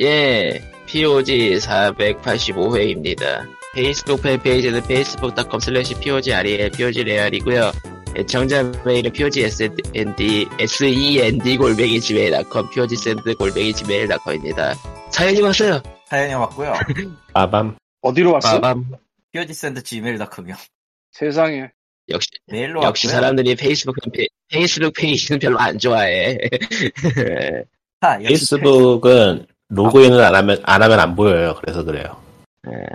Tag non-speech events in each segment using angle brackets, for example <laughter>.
예, POG 485회입니다. 페이스북 팬페이지는 facebook.com slash POGREAL, POGREAL이고요. 애청자 메일은 POGSND, SEND 골뱅이 gmail.com, POGSND 골뱅이 gmail.com입니다. 사연이 왔어요. 사연이 왔고요. <laughs> 빠밤. 어디로 왔어? 빠밤. POGSEND gmail.com이요. 세상에. 역시, 메일로 역시 왔고요. 사람들이 페이스북 팬페 페이스북 페이지는 별로 안 좋아해. <laughs> 아, 역시 페이스북은 로그인을 안 하면, 안 하면 안 보여요. 그래서 그래요.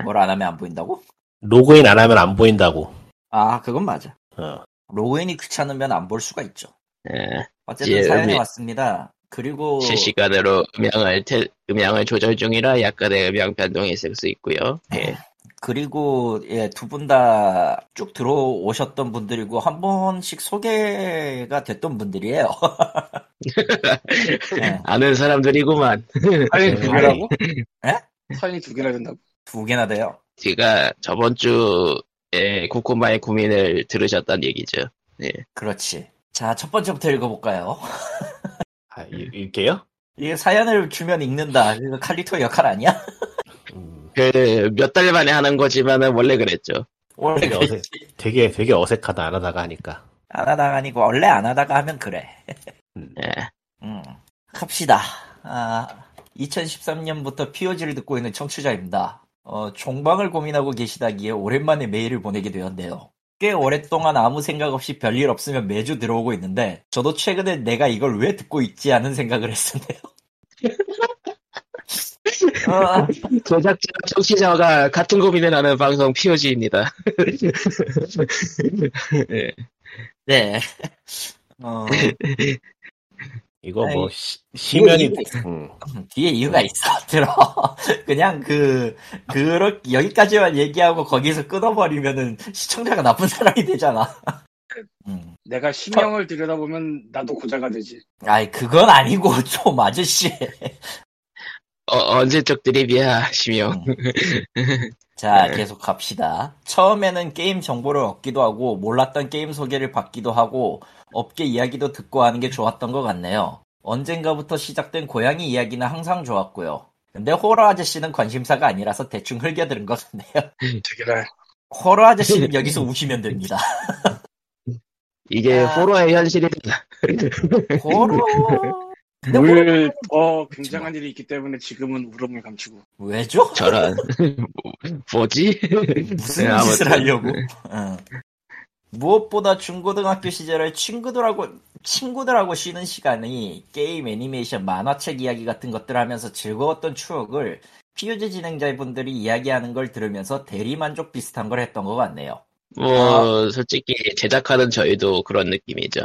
뭘 안 하면 안 보인다고? 로그인 안 하면 안 보인다고. 아, 그건 맞아. 어. 로그인이 귀찮으면 안 볼 수가 있죠. 예, 어쨌든 예, 사연이 음이- 왔습니다. 그리고 실시간으로 음향을, 테- 음향을 조절 중이라 약간의 음향 변동이 있을 수 있고요. 예. 그리고 예, 두 분 다 쭉 들어오셨던 분들이고 한 번씩 소개가 됐던 분들이에요. 네. <laughs> 아는 사람들이구만. 사연이 두 개라고? 에? 사연이 두 개나 된다고? 두 개나 돼요. 제가 저번 주에 코코마의 고민을 들으셨단 얘기죠. 그렇지. 자, 첫 번째부터 읽어볼까요? 아, 이- 읽게요? 이게 사연을 주면 읽는다. 이거 칼리토 역할 아니야? <laughs> 음, 그몇 달 만에 하는 거지만은 원래 그랬죠. 원래 되게. <laughs> 어색, 되게, 되게 어색하다, 안 하다가 하니까. 안 하다가 아니고 원래 안 하다가 하면 그래. <laughs> 예. 음, 갑시다. 아, 2013년부터 POG를 듣고 있는 청취자입니다. 어, 종방을 고민하고 계시다기에 오랜만에 메일을 보내게 되었네요. 꽤 오랫동안 아무 생각 없이 별일 없으면 매주 들어오고 있는데, 저도 최근에 내가 이걸 왜 듣고 있지 않은 생각을 했었네요. 어, <laughs> 제작자, 청취자가 같은 고민을 하는 방송 POG입니다. <laughs> 예. 네. 어, 이거 뭐, 시, 시면이, 이게 음, 뒤에 이유가 있어. <laughs> 들어. 그냥 그, 그렇, 여기까지만 얘기하고 거기서 끊어버리면은 시청자가 나쁜 사람이 되잖아. 음. 내가 심형을 들여다보면 나도 고자가 되지. 아이, 그건 아니고, 좀, 아저씨. 어, 언제적 드립이야, 심형. 자, 네. 계속 갑시다. 처음에는 게임 정보를 얻기도 하고, 몰랐던 게임 소개를 받기도 하고, 업계 이야기도 듣고 하는 게 좋았던 것 같네요. 언젠가부터 시작된 고양이 이야기는 항상 좋았고요. 근데 호러 아저씨는 관심사가 아니라서 대충 흘겨들은 것 같네요. 되게라. 호러 아저씨는 여기서 우시면 됩니다. <laughs> 이게 아. 호러의 현실이다. 호러. 물, 더 굉장한 일이 있기 때문에 지금은 울음을 감추고. 왜죠? 저런. 뭐, <laughs> 뭐지? 무슨 네, 짓을. 하려고? 응. 무엇보다 중고등학교 시절에 친구들하고 친구들하고 쉬는 시간이 게임, 애니메이션, 만화책 이야기 같은 것들 하면서 즐거웠던 추억을 피우즈 진행자분들이 이야기하는 걸 들으면서 대리만족 비슷한 걸 했던 것 같네요. 뭐, 솔직히 제작하는 저희도 그런 느낌이죠.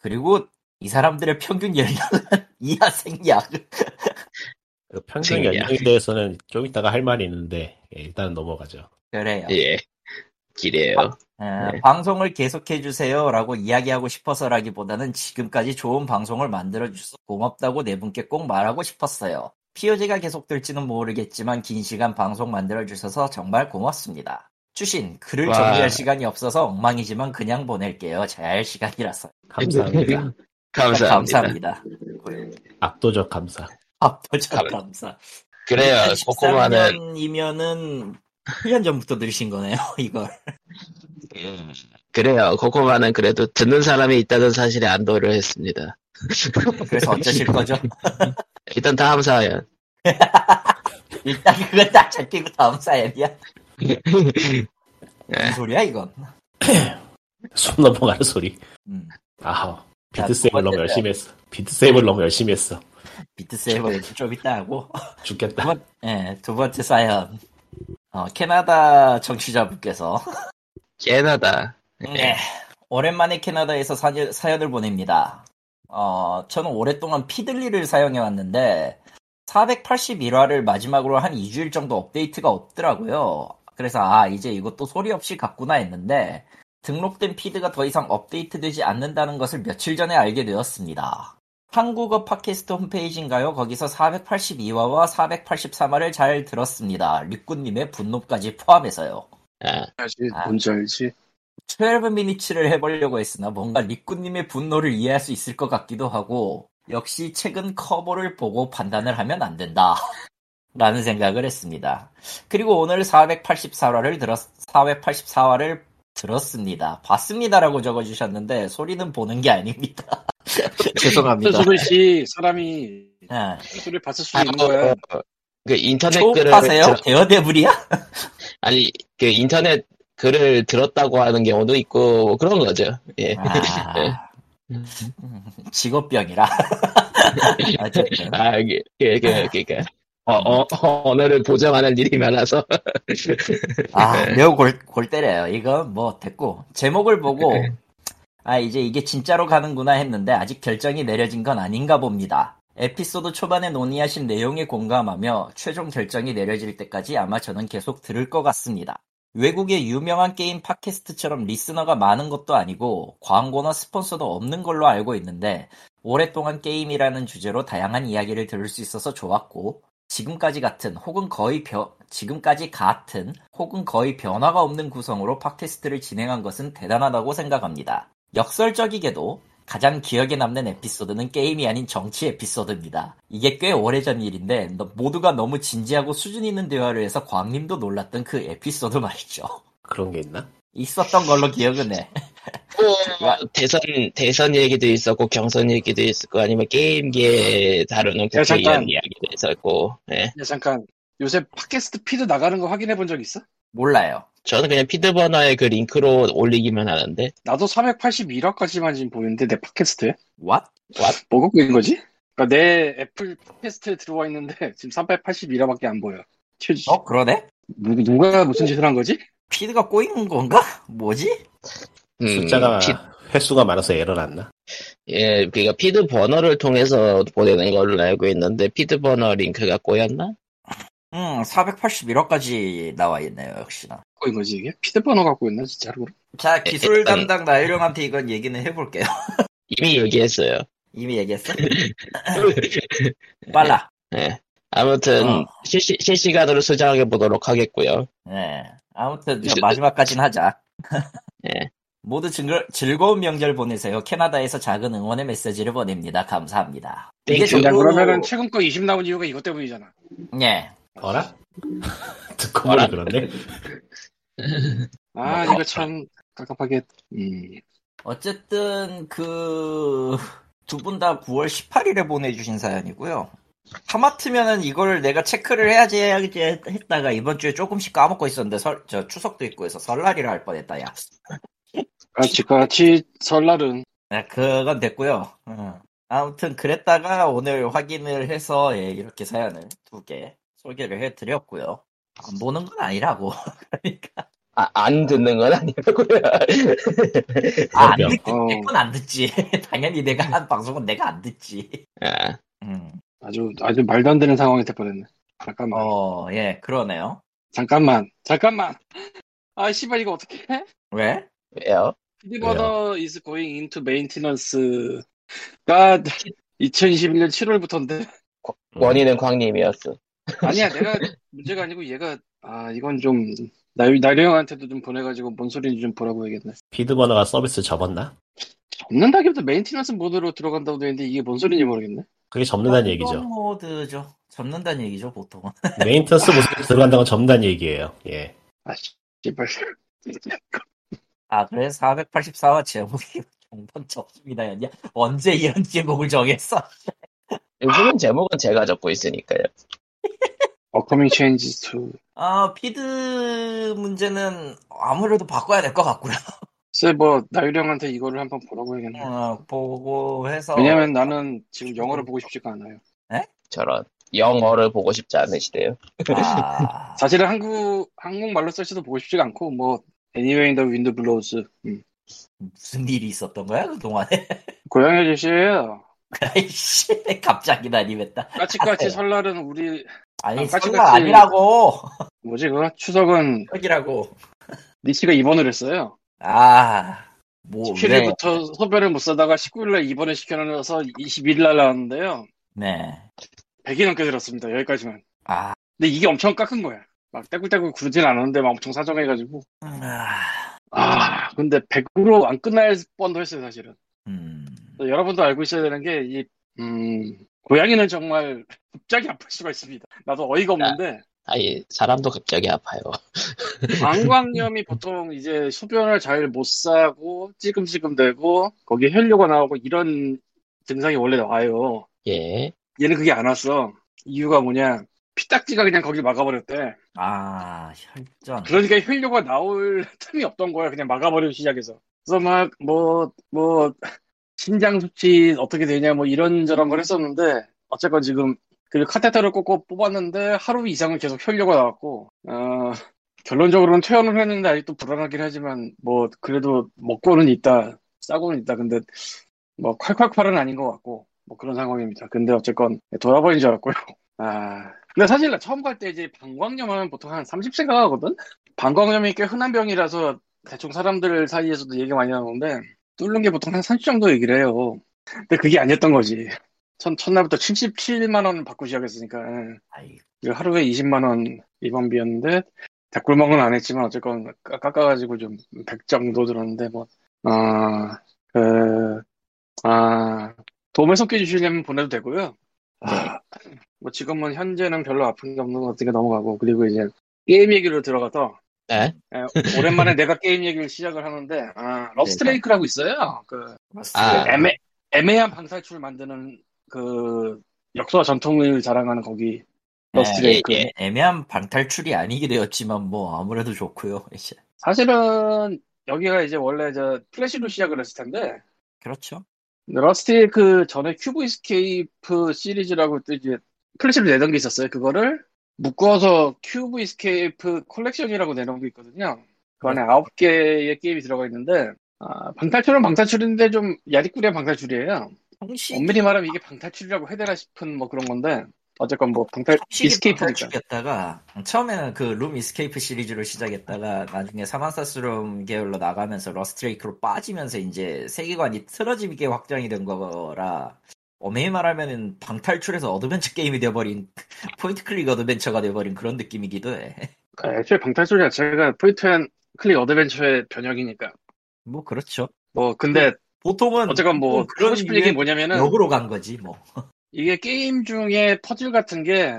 그리고 이 사람들의 평균 연령은 <laughs> 이하 생략. 그 평균 생략. 연령에 대해서는 좀 이따가 할 말이 있는데, 예, 일단 넘어가죠. 그래요. 예. 기래요. 어, 네. 방송을 계속해 주세요 라고 이야기하고 싶어서라기보다는 지금까지 좋은 방송을 만들어 주셔서 고맙다고 네 분께 꼭 말하고 싶었어요. POG가 계속될지는 모르겠지만 긴 시간 방송 만들어 주셔서 정말 고맙습니다. 추신, 글을 와. 정리할 시간이 없어서 엉망이지만 그냥 보낼게요. 잘 시간이라서. 감사합니다. 감사합니다. 감사합니다. 압도적 감사. 압도적 감- 감사. 그래요. 코코마는 13년이면은 1년 전부터 들으신 거네요, 이걸. 음, 그래요. 코코마는 그래도 듣는 사람이 있다는 사실에 안도를 했습니다. 그래서 어쩌실 거죠? <laughs> 일단 다음 사연. <laughs> 일단 그거 딱 잡히고 다음 사연이야. <laughs> 네. 무슨 소리야 이건? 손 넘어가는 소리. 음, 아하. 두 너무 열심히 했어. Beat Saber 너무 열심히 했어. Beat Saber 얘기 좀 이따 하고 <laughs> 두, 죽겠다. 번, 예, 두 번째 사연. 어, 캐나다 청취자분께서 깨나다. 네, 오랜만에 캐나다에서 사, 사연을 보냅니다. 어, 저는 오랫동안 Feedly를 사용해 왔는데 481화를 마지막으로 한 2주일 정도 업데이트가 없더라고요. 그래서 아 이제 이것도 소리 없이 갔구나 했는데 등록된 피드가 더 이상 업데이트되지 않는다는 것을 며칠 전에 알게 되었습니다. 한국어 팟캐스트 홈페이지인가요? 거기서 482화와 483화를 잘 들었습니다. 리꾸님의 분노까지 포함해서요. 아, 사실 아. 뭔지 알지? 12미니츠를 해보려고 했으나 뭔가 리꾸님의 분노를 이해할 수 있을 것 같기도 하고 역시 최근 커버를 보고 판단을 하면 안 된다. <laughs> 라는 생각을 했습니다. 그리고 오늘 484화를 들었, 484화를 들었습니다. 봤습니다라고 적어주셨는데, 소리는 보는 게 아닙니다. <laughs> 죄송합니다. 소리 씨 사람이 예. 소리를 봤을 수 있는 거야. 그 인터넷 글을 초파세요? 들- 대여대불이야? <laughs> 아니 그 인터넷 글을 들었다고 하는 경우도 있고 뭐 그런 거죠. 예. 아, <laughs> 직업병이라. 어쨌든. 아, 이게, 그, 그, 그니까. 어, 어, 어, 언어를 보정하는 일이 많아서. <laughs> 아, 매우 골, 골 때려요. 이건 뭐 됐고. 제목을 보고, 아, 이제 이게 진짜로 가는구나 했는데, 아직 결정이 내려진 건 아닌가 봅니다. 에피소드 초반에 논의하신 내용에 공감하며, 최종 결정이 내려질 때까지 아마 저는 계속 들을 것 같습니다. 외국의 유명한 게임 팟캐스트처럼 리스너가 많은 것도 아니고, 광고나 스폰서도 없는 걸로 알고 있는데, 오랫동안 게임이라는 주제로 다양한 이야기를 들을 수 있어서 좋았고, 지금까지 같은 혹은 거의 변 지금까지 같은 혹은 거의 변화가 없는 구성으로 팟캐스트를 진행한 것은 대단하다고 생각합니다. 역설적이게도 가장 기억에 남는 에피소드는 게임이 아닌 정치 에피소드입니다. 이게 꽤 오래전 일인데 너- 모두가 너무 진지하고 수준 있는 대화를 해서 광님도 놀랐던 그 에피소드 말이죠. 그런 게 있나? 있었던 걸로 기억은 해. 뭐, 대선, 대선 얘기도 있었고, 경선 얘기도 있었고, 아니면 게임기에 다루는 야, 국회의원. 이야기도 있었고, 예. 야, 잠깐 요새 팟캐스트 피드 나가는 거 확인해 본 적 있어? 몰라요. 저는 그냥 FeedBurner에 그 링크로 올리기만 하는데, 나도 481화까지만 지금 보이는데 내 팟캐스트에 What? 뭐 갖고 있는 거지? 그러니까 내 애플 팟캐스트에 들어와 있는데 지금 381화밖에 안 보여. 어 그러네? 누, 누가 무슨 짓을 한 거지? 피드가 꼬이는 건가? 뭐지? 음, 숫자가 피, 횟수가 많아서 에러 났나? 예, 그니까 FeedBurner를 통해서 보내는 걸로 알고 있는데, FeedBurner 링크가 꼬였나? 음, 481화까지 나와 있네요, 역시나. 있는 거지 이게? FeedBurner 갖고 있나 진짜로? 자, 기술 일단- 담당 나유리 형한테 이건 얘기는 해볼게요. 이미 얘기했어요. 이미 얘기했어? <laughs> 빨라. 예. 아무튼, 어. 실시, 실시간으로 수정해 보도록 하겠고요. 네. 아무튼, 저 마지막까진 하자. 예. <laughs> 모두 즐거, 즐거운 명절 보내세요. 캐나다에서 작은 응원의 메시지를 보냅니다. 감사합니다. 이게. 야 전부- 그러면은 최근 거 20 나온 이유가 이것 때문이잖아. 예. 어라? <laughs> 듣고? 보니 그런데? 아 이거 참 깝깝하게. 음. 어쨌든, 그, 두 분 다 9월 18일에 보내주신 사연이고요. 하마트면은 이걸 내가 체크를 해야지 해야지 했다가 이번 주에 조금씩 까먹고 있었는데 설, 저 추석도 있고 해서 설날이라 할 뻔했다, 야. 같이 같이 설날은 네, 그건 됐고요. 어. 아무튼 그랬다가 오늘 확인을 해서 예, 이렇게 사연을 두 개 소개를 해드렸고요. 안 보는 건 아니라고. <laughs> 그러니까 아, 안 듣는 건 아니라고요. 아, 안 그러면. 듣지. 어. 안 듣지. <laughs> 당연히 내가 한 방송은 내가 안 듣지. 아, 음. 아주 아주 말도 안 되는 상황이 돼 버렸네. 잠깐만. 어, 예, 그러네요. 잠깐만. 잠깐만. 아 씨발 이거 어떻게 해? 왜? 왜요? 피디버더 is going into maintenance가 2021년 7월부터인데 원인은 광님이었어. 아니야 내가 문제가 아니고 얘가 아 이건 좀 나유 나리 형한테도 좀 보내가지고 뭔 소리인지 좀 보라고 해야겠네. FeedBurner가 서비스 접었나? 접는다기보다 maintenance mode로 들어간다고 되는데 이게 뭔 소리인지 모르겠네. 그게 접는다는 얘기죠. mode죠. 접는다는 얘기죠, 보통은. <laughs> maintenance mode에 들어간다는 건 접는다는 얘기예요. 예. 아 씨발. 아, 그래서 484화 제목이 종번 접습니다였냐? 언제 이런 제목을 정했어? <laughs> 요즘은 제목은 제가 적고 있으니까요. Upcoming change to. 아, 피드 문제는 아무래도 바꿔야 될 것 같고요. 글쎄 뭐 나유리 형한테 이거를 한번 보라고 해야겠네. 어, 보고 해서. 왜냐면 나는 지금 영어를 보고 싶지가 않아요. 저런. 영어를 보고 싶지 않으시대요. 아, <laughs> 사실은 한국 한국말로 쓸지도 보고 싶지가 않고 뭐 Anyway the Wind Blows. 음. 무슨 일이 있었던 거야, 그 동안에? <laughs> 고양이 아저씨예요. 아이씨, 갑자기 난입했다. 까치까치 설날은 우리 아니, 아, 까치, 설날 까치. 아니라고! 뭐지 그거 추석은 여기라고. 니치가 입원을 했어요. 아, 뭐, 왜? 17일부터 소변을 못 싸다가 19일날 입원을 시켜놓아서 21일날 나왔는데요. 네. 100이 넘게 들었습니다. 여기까지만. 아, 근데 이게 엄청 깎은 거야. 막 떼굴떼굴 구르진 않았는데 막 엄청 사정해가지고. 아, 아 근데 100으로 안 끝날 뻔도 했어요 사실은. 음. 여러분도 알고 있어야 되는 게 이 음, 고양이는 정말 <laughs> 갑자기 아플 수가 있습니다. 나도 어이가 없는데 아니 사람도 갑자기 아파요. <laughs> 방광염이 보통 이제 소변을 잘 못 싸고 찌금찌금대고 거기에 혈뇨가 나오고 이런 증상이 원래 나와요. 예. 얘는 그게 안 왔어. 이유가 뭐냐? 피딱지가 그냥 거기 막아버렸대. 아 혈전. 그러니까 혈뇨가 나올 틈이 없던 거야. 그냥 막아버리고 시작해서. 그래서 막 뭐뭐 신장 수치 어떻게 되냐 뭐 이런저런 걸 했었는데 어쨌건 지금 그 카테터를 꽂고 뽑았는데 하루 이상은 계속 혈뇨가 나왔고 어, 결론적으로는 퇴원을 했는데 아직도 불안하긴 하지만 뭐 그래도 먹고는 있다 싸고는 있다. 근데 뭐 콸콸콸은 아닌 것 같고 뭐 그런 상황입니다. 근데 어쨌건 돌아버린 줄 알았고요. 아 근데 사실 나 처음 갈 때 이제 방광염 하면 보통 한 30 생각하거든? 방광염이 꽤 흔한 병이라서 대충 사람들 사이에서도 얘기 많이 나오는데 뚫는 게 보통 한 30 정도 얘기를 해요. 근데 그게 아니었던 거지 첫, 첫날부터 77만 원 받고 시작했으니까 예. 하루에 20만 원 입원비였는데 댓글먹은 안 했지만 어쨌건 깎- 깎아가지고 좀 100 정도 들었는데 뭐 아, 그, 아, 도움을 섞여 주시려면 보내도 되고요. 아, 뭐 지금은 현재는 별로 아픈 게 없는 것 같으니까 넘어가고 그리고 이제 게임 얘기로 들어가서 네? 예, 오랜만에 내가 게임 얘기를 시작을 하는데 아, Rusty Lake라고 있어요. 그 아. 애매, 애매한 방탈출을 만드는 그 역사와 전통을 자랑하는 거기 Rusty Lake. 예, 예. 애매한 방탈출이 아니게 되었지만 뭐 아무래도 좋고요. 이제 사실은 여기가 이제 원래 저 플래시로 시작을 했을 텐데 그렇죠. Rusty Lake 전에 Cube Escape 시리즈라고 또 이제 플래시로 내던 게 있었어요. 그거를 묶어서 Cube Escape Collection이라고 내놓은 게 있거든요. 그 안에 아홉 개의 게임이 들어가 있는데 아, 방탈출은 방탈출인데 좀 야리꾸리한 방탈출이에요. 형식 엄밀히 말하면 이게 방탈출이라고 해야 되나 싶은 뭐 그런 건데 어쨌건 뭐 방탈 방탈출이었다가 처음에는 그 room escape 시리즈로 시작했다가 나중에 Samsara Room 계열로 나가면서 Rusty Lake로 빠지면서 이제 세계관이 틀어지게 확장이 된 거라 엄밀히 말하면은 방탈출에서 어드벤처 게임이 돼버린 <laughs> point click adventure가 돼버린 그런 느낌이기도 해. 아, 애초에 방탈출 자체가 point and click adventure의 변형이니까 뭐 그렇죠. 뭐 근데 보통은 어쨌건 뭐뭐 그런 싶은 얘기 뭐냐면은 역으로 간 거지 뭐. <laughs> 이게 게임 중에 퍼즐 같은 게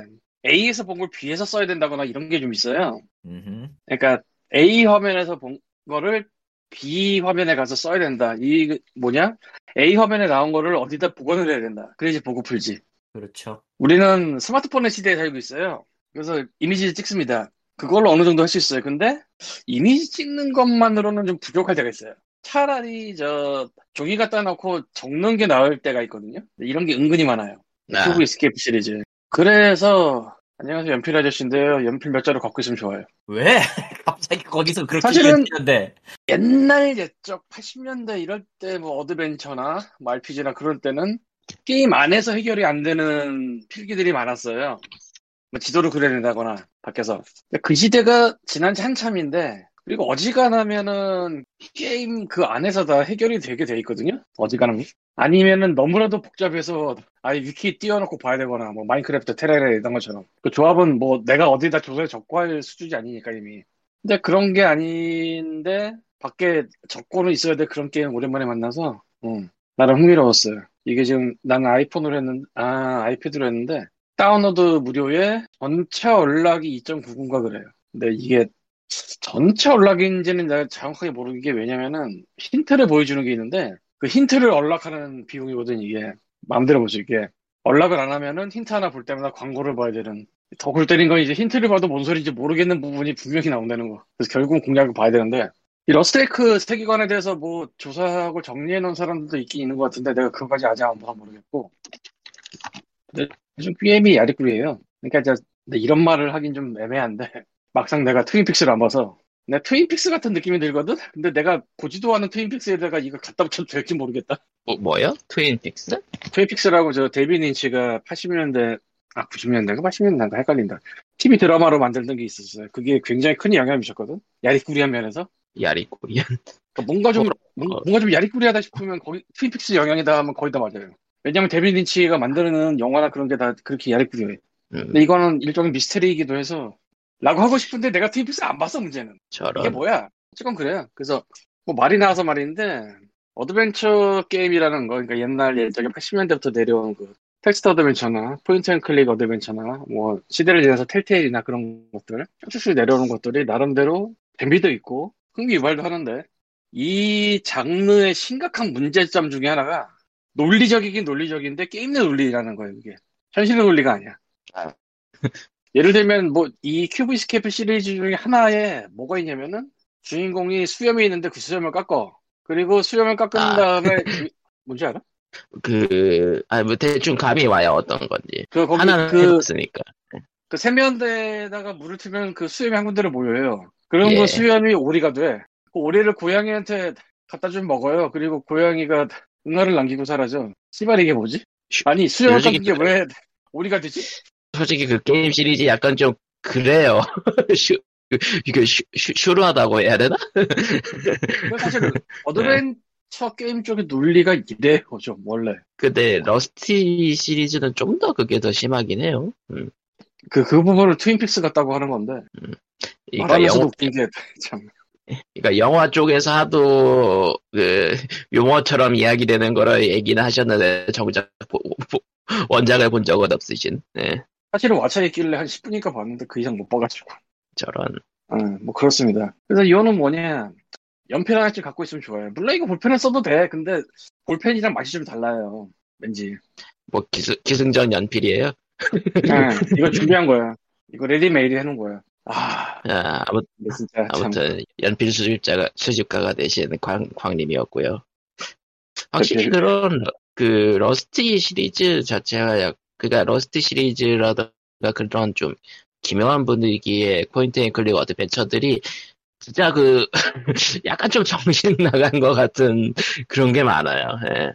A에서 본 걸 B에서 써야 된다거나 이런 게 좀 있어요. 음흠. 그러니까 A 화면에서 본 거를 B 화면에 가서 써야 된다. 이 뭐냐? A 화면에 나온 거를 어디다 복원을 해야 된다. 그래야지 보고 풀지. 그렇죠. 우리는 스마트폰의 시대에 살고 있어요. 그래서 이미지를 찍습니다. 그걸로 어느 정도 할 수 있어요. 근데 이미지 찍는 것만으로는 좀 부족할 때가 있어요. 차라리 저 종이 갖다 놓고 적는 게 나을 때가 있거든요. 이런 게 은근히 많아요. 아, Cube Escape 시리즈. 그래서 안녕하세요 연필 아저씨인데요. 연필 몇 자루 갖고 있으면 좋아요. 왜 <laughs> 갑자기 거기서 그렇게 사실은- 얘기했는데 옛날 옛적 80년대 이럴 때 뭐 어드벤처나 뭐 RPG나 그럴 때는 게임 안에서 해결이 안 되는 필기들이 많았어요. 뭐 지도를 그려낸다거나 밖에서. 그 시대가 지난 지 한참인데 그리고 어지간하면은 게임 그 안에서 다 해결이 되게 돼 있거든요. 어지간하면. 아니면은 너무나도 복잡해서 아예 위키 띄워놓고 봐야 되거나 뭐 마인크래프트, 테라리아 이런 것처럼. 그 조합은 뭐 내가 어디다 조사해 적고 할 수준이 아니니까 이미. 근데 그런 게 아닌데 밖에 적고는 있어야 될 그런 게임 오랜만에 만나서 음, 나름 흥미로웠어요. 이게 지금 나는 아이폰으로 했는데 아 아이패드로 했는데 다운로드 무료에 전체 연락이 2.99인가 그래요. 근데 이게 전체 연락인지는 내가 정확하게 모르는 게 왜냐면은 힌트를 보여주는 게 있는데 그 힌트를 연락하는 비용이거든 이게 마음대로 볼 수 있게 연락을 안 하면은 힌트 하나 볼 때마다 광고를 봐야 되는 더 골 때린 건 이제 힌트를 봐도 뭔 소리인지 모르겠는 부분이 분명히 나온다는 거. 그래서 결국은 공략을 봐야 되는데, 이 러스티 레이크 세계관에 대해서 뭐 조사하고 정리해 놓은 사람들도 있긴 있는 것 같은데, 내가 그거까지 아직 안 봐서 모르겠고. 근데 좀 게임이 야리꾸리예요. 그러니까 이제 이런 말을 하긴 좀 애매한데, 막상 내가 트윈픽스를 안 봐서, 내 트윈픽스 같은 느낌이 들거든? 근데 내가 보지도 않은 트윈픽스에다가 이거 갖다 붙여도 될지 모르겠다. 뭐, 뭐요? 트윈픽스? 트윈픽스라고 저 데이비드 린치가 80년대 아 90년대인가 80년대인가 헷갈린다. TV 드라마로 만들던 게 있었어요. 그게 굉장히 큰 영향을 미쳤거든. 야리꾸리한 면에서. 야리꾸리한. 그러니까 뭔가 좀 어. 뭔- 뭔가 좀 야리꾸리하다 싶으면 거기 트윈픽스 영향이다 하면 거의 다 맞아요. 왜냐면 데이비드 린치가 만드는 영화나 그런 게 다 그렇게 야리꾸리해. 음, 근데 이거는 일종의 미스테리이기도 해서 라고 하고 싶은데 내가 트윈픽스 안 봤어 문제는. 이게 저런. 뭐야? 어쨌건 그래요. 그래서 뭐 말이 나와서 말인데 어드벤처 게임이라는 거, 그러니까 옛날 예전에 80년대부터 내려온 그 텍스트 어드벤처나 point and click 어드벤처나 뭐 시대를 지나서 텔테일이나 그런 것들 쭉쭉 내려오는 것들이 나름대로 재미도 있고 흥미 유발도 하는데 이 장르의 심각한 문제점 중에 하나가 논리적이긴 논리적인데 게임 내 논리라는 거예요 이게 현실의 논리가 아니야 아. 예를 들면 뭐 이 큐브 이스케이프 시리즈 중에 하나에 뭐가 있냐면은 주인공이 수염이 있는데 그 수염을 깎어 그리고 수염을 깎은 아. 다음에 그- 뭔지 알아? 그, 아, 뭐, 대충 감이 와요, 어떤 건지. 그 거기 하나는 그 해봤으니까. 그 세면대에다가 물을 트면 그 수염이 한 군데로 모여요. 그럼 예. 그 수염이 오리가 돼. 그 오리를 고양이한테 갖다 좀 먹어요. 그리고 고양이가 응아를 남기고 사라져. 씨발 이게 뭐지? 슈- 아니 수염을 깎은 게 왜 오리가 되지? 솔직히 그 게임 시리즈 약간 좀, 그래요. <laughs> 슈, 이게 슈, 슈, 슈르하다고 해야 되나? 그 사실 <laughs> 어드벤처 게임 쪽의 논리가 이래요 좀 원래. 근데, 러스티 시리즈는 좀 더 그게 더 심하긴 해요. 음. 그, 그 부분을 트윈픽스 같다고 하는 건데. 그러니까 말하면서도 영화, 게 <laughs> 참. 그러니까 영화 쪽에서 하도, 그, 유머처럼 이야기되는 거를 얘기는 하셨는데, 정작, 보- 보- 원작을 본 적은 없으신, 네, 사실은 왓챠에 있길래 한 10분인가 봤는데 그 이상 못 봐가지고. 저런. 응, 뭐 그렇습니다. 그래서 이거는 뭐냐 연필 하나씩 갖고 있으면 좋아요. 물론 이거 볼펜을 써도 돼. 근데 볼펜이랑 맛이 좀 달라요. 왠지. 뭐, 기승, 기승전 연필이에요? 응, 이거 준비한 거야. 이거 레디메이드 해놓은 거야. 아, 아, 아무, 진짜 참. 아무튼 연필 수집자가 수집가가 되신 광 광님이었고요. 확실히. 그런 그 러스티 시리즈 자체가 약 그러니까 러스티 시리즈라든가 그런 좀 기묘한 분위기의 point and click 어드벤처들이 진짜 그 <laughs> 약간 좀 정신 나간 것 같은 그런 게 많아요. 예.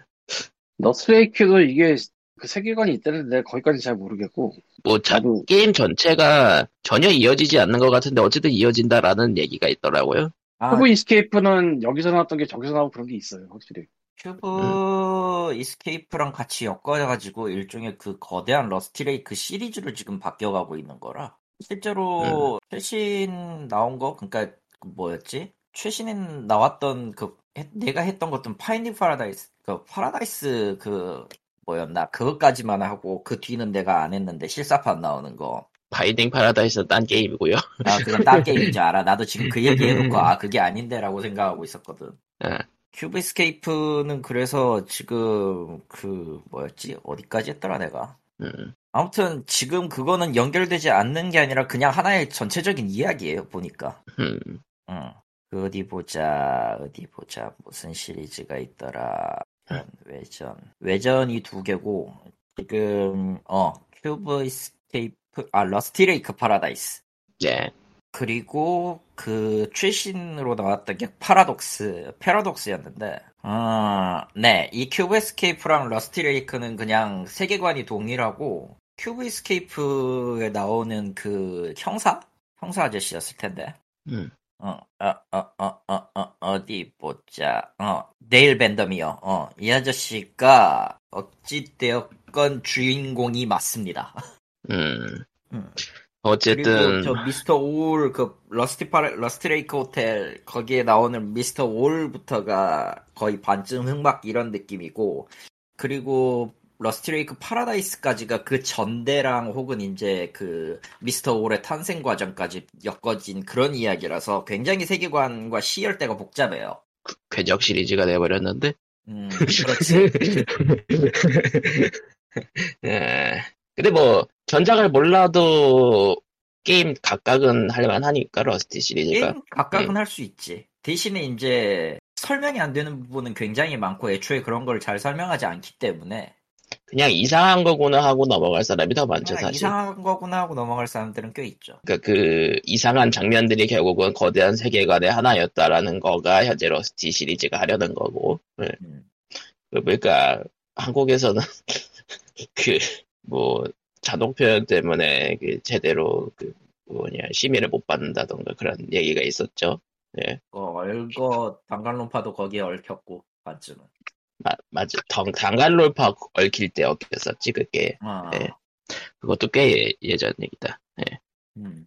러스티 레이크도 이게 그 세계관이 있다는데 거기까지 잘 모르겠고. 뭐 자, 나도 게임 전체가 전혀 이어지지 않는 것 같은데 어쨌든 이어진다라는 얘기가 있더라고요. 아, 큐브 이스케이프는 여기서 나왔던 게 저기서 나오고 그런 게 있어요. 확실히. 큐브 이스케이프랑 같이 엮어가지고 일종의 그 거대한 러스티레이크 시리즈를 지금 바뀌어가고 있는 거라. 실제로 최신 나온 거, 그러니까 그 뭐였지? 최신에 나왔던 그 해- 내가 했던 것도 파인딩 파라다이스, 그 파라다이스 그 뭐였나 그것까지만 하고 그 뒤는 내가 안 했는데 실사판 나오는 거. 파인딩 파라다이스는 딴 게임이고요. 아 그건 딴 게임인 줄 알아. 나도 지금 그 얘기 해놓고 <laughs> 아 그게 아닌데라고 생각하고 있었거든. 예. 큐브 이스케이프는 그래서 지금 그 뭐였지 어디까지 했더라 내가 음. 아무튼 지금 그거는 연결되지 않는 게 아니라 그냥 하나의 전체적인 이야기예요 보니까 음. 응. 그 어디 보자 어디 보자 무슨 시리즈가 있더라 외전, 외전 외전이 두 개고 지금 어 큐브 이스케이프 아 러스티 레이크 파라다이스 예. 그리고 그 최신으로 나왔던 게 파라독스, 패러독스였는데, 어, 네, 이 큐브 이스케이프랑 러스티 레이크는 그냥 세계관이 동일하고, 큐브 이스케이프에 나오는 그 형사? 형사 아저씨였을 텐데. 음. 어, 어, 어, 어, 어, 어, 어디 보자. 어, 데일 밴더미어. 어, 이 아저씨가 어찌되었건 주인공이 맞습니다. 음. 음. 어쨌든 저 미스터 아울 그 러스티 파 러스티 레이크 호텔 거기에 나오는 미스터 아울부터가 거의 반쯤 흑막 이런 느낌이고 그리고 러스티 레이크 파라다이스까지가 그 전대랑 혹은 이제 그 미스터 아울의 탄생 과정까지 엮어진 그런 이야기라서 굉장히 세계관과 시열대가 복잡해요. 궤적 시리즈가 돼버렸는데. 음, <laughs> 그렇지. 예. 근데 뭐 전작을 몰라도 게임 각각은 할만하니까 러스티 시리즈가. 게임 각각은 할수 있지. 대신에 이제 설명이 안 되는 부분은 굉장히 많고 애초에 그런 걸 잘 설명하지 않기 때문에 그냥 이상한 거구나 하고 넘어갈 사람이 더 많죠 아, 사실. 이상한 거구나 하고 넘어갈 사람들은 꽤 있죠. 그러니까 그 이상한 장면들이 결국은 거대한 세계관의 하나였다라는 거가 현재 러스티 시리즈가 하려는 거고. 예. 음. 그러니까 한국에서는 <laughs> 그 뭐 자동 표현 때문에 그 제대로 그 뭐냐 심의를 못 받는다던가 그런 얘기가 있었죠. 그 얼거 단간론파도 거기에 얽혔고 반쯤은. 마, 맞아. 덩, 단갈롤파 얽힐 때 얽혔었지 그게. 어, 네. 그것도 꽤 예, 전 얘기다. 음.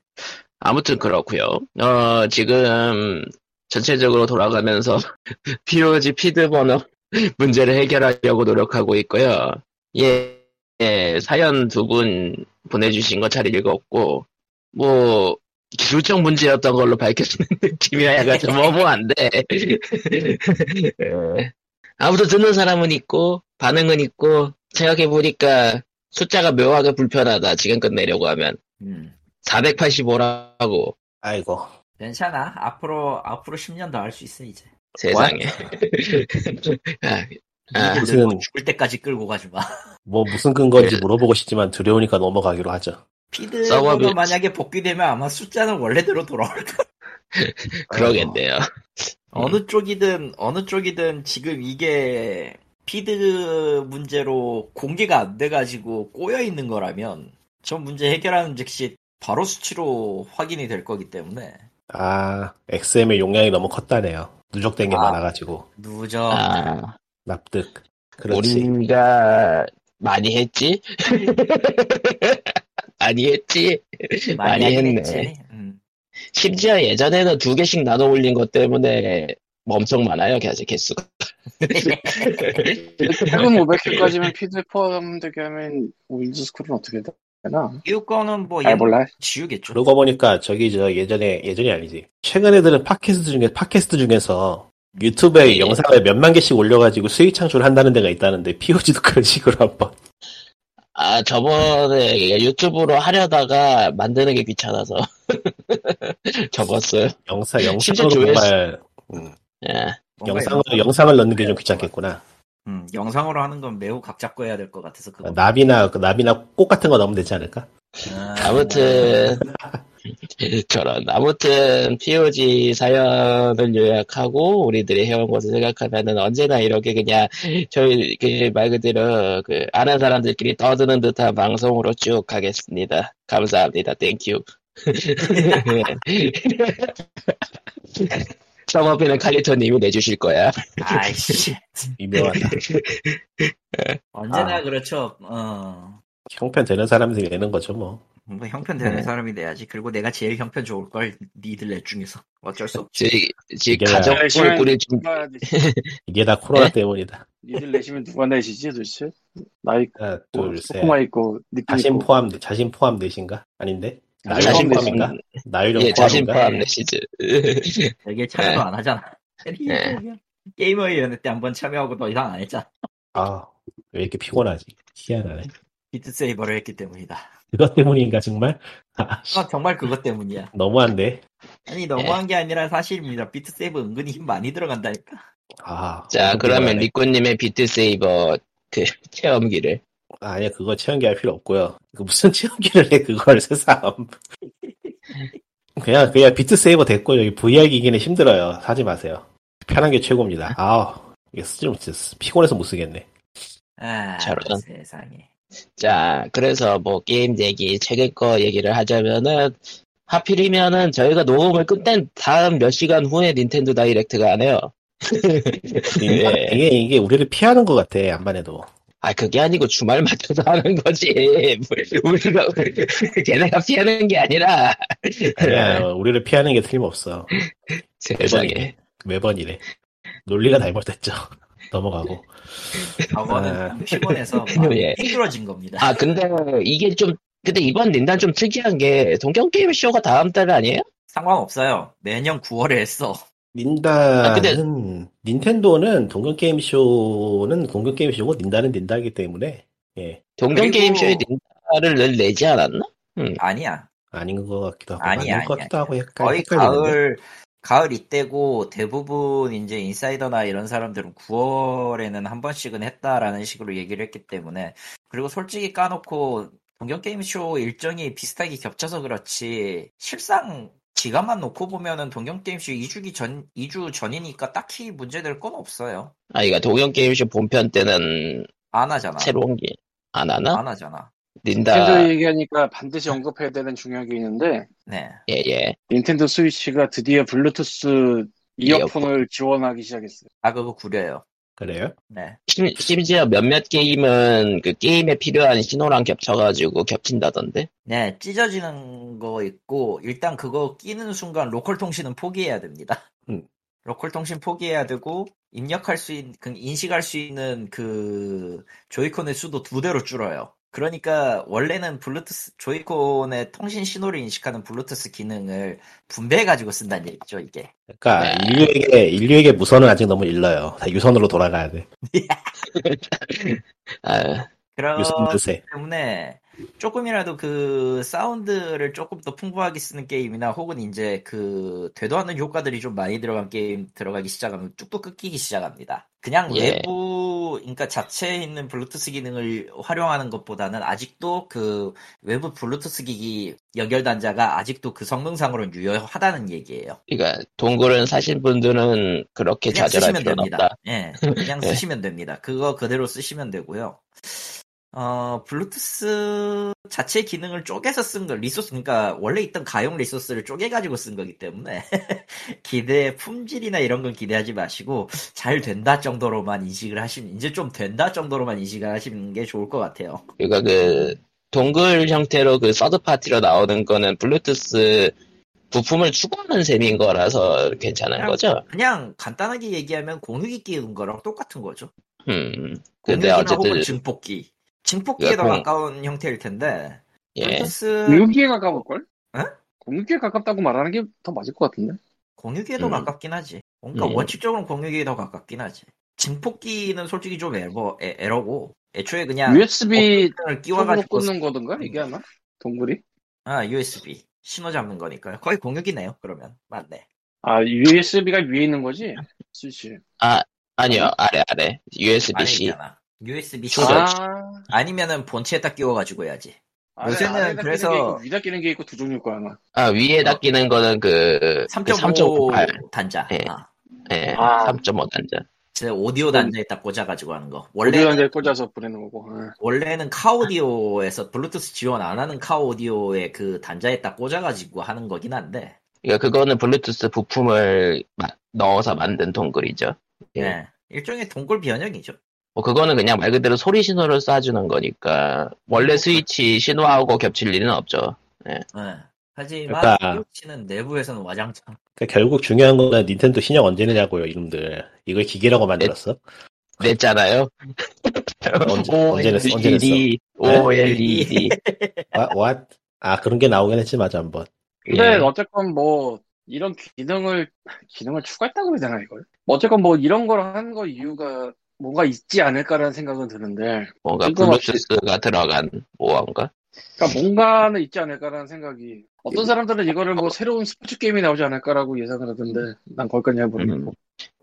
아무튼 그렇고요. 어 지금 전체적으로 돌아가면서 POG 피드 번호 문제를 해결하려고 노력하고 있고요. 예. 예, 사연 두 분 보내주신 거 잘 읽었고, 뭐, 기술적 문제였던 걸로 밝혀지는 <laughs> 느낌이라 약간 좀 어머한데, 예. <laughs> 아무도 듣는 사람은 있고, 반응은 있고, 생각해보니까 숫자가 묘하게 불편하다, 지금 끝내려고 하면. 음. 485라고, 아이고. 괜찮아. 앞으로 앞으로 10년 더 할 수 있어 이제. 세상에. <laughs> 아, 무슨- 뭐 죽을 때까지 끌고 가지 마. <laughs> 뭐 무슨 근거인지 네. 물어보고 싶지만 두려우니까 넘어가기로 하죠. 피드가 만약에 복귀되면 아마 숫자는 원래대로 돌아올 거야. <laughs> 그러겠네요. 어느 쪽이든 어느 쪽이든 지금 이게 피드 문제로 공개가 안 돼가지고 꼬여 있는 거라면 저 문제 해결하는 즉시 바로 수치로 확인이 될 거기 때문에 아, XM의 용량이 너무 컸다네요. 누적된 게 아. 많아가지고. 누적 아, 납득. 그렇지. 우리가 <laughs> 많이 했지? 많이 했지? 많이 했네. 했지. 음. 심지어 예전에는 두 개씩 나눠 올린 것 때문에 엄청 많아요, 개수, 개수가. 최근 500회까지면 <laughs> 피드 포함되게 하면 윈즈 스쿨은 어떻게 되나? 이거는 뭐잘 몰라. 지우겠죠. 그러고 보니까 저기 저 예전에 예전이 아니지. 최근 애들은 팟캐스트 중에 팟캐스트 중에서 유튜브에 예. 영상을 몇만 개씩 올려가지고 수익 창출을 한다는 데가 있다는데 POG도 그런 <laughs> 식으로 한번. 아, 저번에 유튜브로 하려다가 만드는 게 귀찮아서 <laughs> 접었어요. 영상 영상으로 정말 음, 예. 영상을 영상- 영상을 넣는 게 좀 귀찮겠구나. 음, 영상으로 하는 건 매우 각 잡고 해야 될 것 같아서 그거. 나비나 그 나비나 꽃 같은 거 넣으면 되지 않을까? 아, 아무튼 <laughs> 저런 아무튼 POG 사연을 요약하고 우리들이 해온 것을 생각하면은 언제나 이렇게 그냥 저희 그말 그대로 그 아는 사람들끼리 떠드는 듯한 방송으로 쭉 가겠습니다. 감사합니다. Thank you. <laughs> <laughs> 서버비는 칼리토님이 내주실 거야. 아이씨. 미묘하다. <laughs> 언제나 아. 그렇죠. 어. 형편 되는 사람들이 내는 거죠 뭐. 뭐 형편 되는 네. 사람이 내야지. 그리고 내가 제일 형편 좋을 걸 니들 넷 중에서 어쩔 수 없지. 지, 지 이게 가정을 준 누가 내시- 이게 다 코로나 네? 때문이다. 니들 내시면 누가 내시지 도대체? 나 있고 하나, 둘, 셋. 소코마 있고 자신 포함 자신 포함 넷인가? 아닌데? 나유 자신 포함인가? 포함. 나유령 예, 자신? 포함 내시즈. 여기에 참여도 네. 안 하잖아. 네. 게이머위원회 때한 번 참여하고 더 이상 안 했잖아. 아, 왜 이렇게 피곤하지? 희한하네. 비트세이버를 했기 때문이다. 그것 때문인가 정말? 아, 씨, 아, 정말 그것 때문이야. 너무한데. 아니 너무한 게 아니라 사실입니다. 비트세이버 은근히 힘 많이 들어간다니까. 아, 자, 그러면. 리코님의 비트세이버 그 체험기를. 아, 아니야 그거 체험기 할 필요 없고요. 그 무슨 <laughs> 체험기를 해 그걸 새삼. 그냥 그냥 비트 세이버 됐고 여기 VR 기기는 힘들어요. 사지 마세요. 편한 게 최고입니다. 아, 이게 쓰지 못했어. 피곤해서 못 쓰겠네. 아, 저런. 세상에. 자, 그래서 뭐 게임 얘기, 최근 거 얘기를 하자면은 하필이면은 저희가 녹음을 끝낸 다음 몇 시간 후에 닌텐도 다이렉트가 안 해요. <laughs> 예. 이게 이게 우리를 피하는 것 같아 안반해도. 아, 그게 아니고 주말 맞춰서 하는 거지. 우리가, <laughs> 걔네가 피하는 게 아니라. 아니야, 우리를 피하는 게 틀림없어. 세상에. 매번이래. 논리가 잘못됐죠. <laughs> 넘어가고. 저거는 아. 피곤해서 <laughs> 막 예. 힘들어진 겁니다. 아, 근데 이게 좀, 근데 이번 닌단 좀 특이한 게 동경게임쇼가 다음 달 아니에요? 상관없어요. 매년 9월에 했어. 닌다는 아, 근데- 닌텐도는 동경 게임 쇼는 동경 게임 쇼고 닌다는 닌다이기 때문에 예 동경게임 쇼에 그리고- 닌다를 늘 내지 않았나? 아니야. 아닌 것 같기도 하고 아니야, 맞는 것 아니야, 같기도 하고 약간 거의 헷갈리는데. 가을 가을 이때고 대부분 이제 인사이더나 이런 사람들은 9월에는 한 번씩은 했다라는 식으로 얘기를 했기 때문에 그리고 솔직히 까놓고 동경 게임 쇼 일정이 비슷하게 겹쳐서 그렇지 실상 기간만 놓고 보면은 동경 게임 쇼 2주기 전 2주 전이니까 딱히 문제될 건 없어요. 아, 이거 동경게임쇼 본편 때는 안 하잖아. 새로운 게 안 하나? 안 하잖아. 닌다. 닌텐도 얘기하니까 반드시 언급해야 되는 중요한 게 있는데 네. 예, 예. 닌텐도 스위치가 드디어 블루투스 이어폰을 지원하기 시작했어요. 아 그거 구려요. 그래요? 네. 심, 심지어 몇몇 게임은 그 게임에 필요한 신호랑 겹쳐가지고 겹친다던데? 네, 찢어지는 거 있고, 일단 그거 끼는 순간 로컬 통신은 포기해야 됩니다. 음. 로컬 통신 포기해야 되고, 입력할 수 있는, 그 인식할 수 있는 그 조이콘의 수도 두 대로 줄어요. 그러니까 원래는 블루투스 조이콘의 통신 신호를 인식하는 블루투스 기능을 분배해 가지고 쓴다는 얘기죠 이게. 그러니까 네. 인류에게 인류에게 무선은 아직 너무 일러요. 다 유선으로 돌아가야 돼. <laughs> <laughs> 아, 그렇기. 때문에 조금이라도 그 사운드를 조금 더 풍부하게 쓰는 게임이나 혹은 이제 그 되도 않는 효과들이 좀 많이 들어간 게임 들어가기 시작하면 뚝뚝 끊기기 시작합니다. 그냥 예. 외부 그러니까 자체에 있는 블루투스 기능을 활용하는 것보다는 아직도 그 외부 블루투스 기기 연결 단자가 아직도 그 성능상으로는 유효하다는 얘기예요. 그러니까 동굴은 사신 분들은 그렇게 좌절할 쓰시면 필요는 됩니다. 없다. 예, 그냥 <laughs> 네. 쓰시면 됩니다. 그거 그대로 쓰시면 되고요. 어, 블루투스 자체 기능을 쪼개서 쓴 거, 리소스, 그러니까 원래 있던 가용 리소스를 쪼개가지고 쓴 거기 때문에 <laughs> 기대, 품질이나 이런 건 기대하지 마시고 잘 된다 정도로만 인식을 하시면, 이제 좀 된다 정도로만 인식을 하시는 게 좋을 것 같아요. 그러니까 그 동글 형태로 그 서드 파티로 나오는 거는 블루투스 부품을 추가하는 셈인 거라서 괜찮은 그냥- 거죠. 그냥 간단하게 얘기하면 공유기 끼운 거랑 똑같은 거죠. 음. 근데 어쨌든 증폭기. 증폭기에 더 공- 가까운 형태일 텐데, 예. 블루투스 공유기에 가까울걸? 에? 공유기에 가깝다고 말하는 게 더 맞을 것 같은데? 공유기에 더 음. 가깝긴 하지. 그러니까 음. 원칙적으로 공유기에 더 가깝긴 하지. 증폭기는 솔직히 좀 에러, 에, 에러고 애초에 그냥 USB 끼워가지고 꽂는 거든가? 이게 아마? 동굴이? 아 USB 신호 잡는 거니까요. 거의 공유기네요. 그러면 맞네. 아, USB가 위에 있는 거지? 스위치. 아니요 아래 아래 USB-C 아니잖아. USB C 충전. 아, 아니면은 본체에다 끼워가지고 해야지. 아래, 요새는 그래서- 위다 끼는 게 있고 두 종류일 거야, 아마. 아 위에다 끼는 거는 그 3.5 3.58 단자. 예. 아, 예, 아. 3.5 단자 제 오디오 단자에다 꽂아가지고 하는 거. 오디오 원래 단자에 꽂아서 보내는 거고. 아. 원래는 카오디오에서 블루투스 지원 안 하는 카오디오의 그 단자에다 꽂아가지고 하는 거긴 한데. 그러니까 그거는 블루투스 부품을 마- 넣어서 만든 동굴이죠. 예. 네. 일종의 동굴 변형이죠. 뭐 그거는 그냥 말 그대로 소리 신호를 쏴주는 거니까 원래 스위치 신호하고 겹칠 일은 없죠. 네. 하지만 그러니까- 스위치는 내부에서는 와장창. 그러니까 결국 중요한 거는 닌텐도 신형 언제 내냐고요, 이름들. 이걸 기계라고 만들었어? 냈잖아요. 언제- 언제 냈어? 언제 냈어? OLED, 네? 와, 와, <laughs> 아, 그런 게 나오긴 했지, 맞아, 한 번. 근데 예. 어쨌건 뭐 이런 기능을 기능을 추가했다고 해야 되나 이걸? 뭐 어쨌건 뭐 이런 걸 한 거 이유가 뭔가 있지 않을까라는 생각은 드는데 뭔가. 블루투스가 들어간 뭐한가? 그러니까 뭔가는 있지 않을까라는 생각이 어떤 사람들은 이거를 뭐 새로운 스포츠 게임이 나오지 않을까라고 예상을 하던데 난 거기까지 잘 모르겠고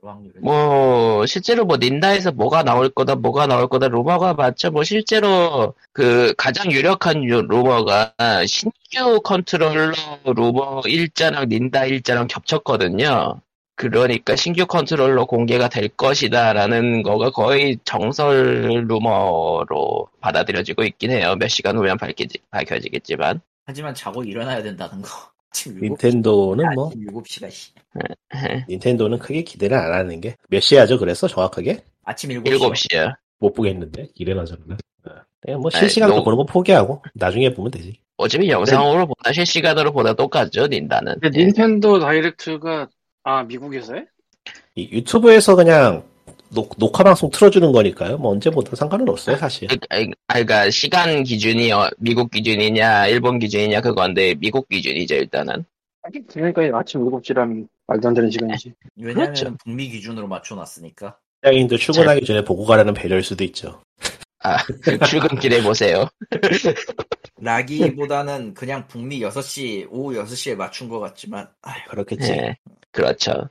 그 확률은. 뭐 실제로 뭐 닌다에서 뭐가 나올 거다 뭐가 나올 거다 루머가 많죠. 뭐 실제로 그 가장 유력한 유- 루머가 신규 컨트롤러 루머 일자랑 닌다 일자랑 겹쳤거든요. 그러니까 신규 컨트롤러 공개가 될 것이다라는 거가 거의 정설 루머로 받아들여지고 있긴 해요. 몇 시간 후면 밝혀지, 밝혀지겠지만. 하지만 자고 일어나야 된다는 거. <laughs> 지금 닌텐도는 뭐, 7시가 씨. <laughs> 닌텐도는 크게 기대를 안 하는 게. 몇 시야죠, 그래서 정확하게? 아침 7시. 7시요. 못 보겠는데. 어. 그냥 뭐 아이, 실시간으로 너무- 보는 거 포기하고, 나중에 보면 되지. 어차피 영상으로 보다 실시간으로 보다 똑같죠, 닌다는. 근데 예. 닌텐도 다이렉트가 아 미국에서 해? 이 유튜브에서 그냥 녹, 녹화 방송 틀어주는 거니까요. 뭐 언제 보든 상관은 없어요, 사실. 그- 아니, 그러니까 시간 기준이 어, 미국 기준이냐 일본 기준이냐 그건데 미국 기준이죠 일단은 그러니까 아침 7시라면 말도 안 되는 시간이지 왜냐면 그렇죠. 북미 기준으로 맞춰놨으니까. 직장인도 출근하기 전에 보고 가라는 배려일 수도 있죠. 출근길에 보세요 <laughs> 라기보다는 그냥 북미 6시, 오후 6시에 맞춘 것 같지만, 아휴, 그렇겠지. 예 그렇죠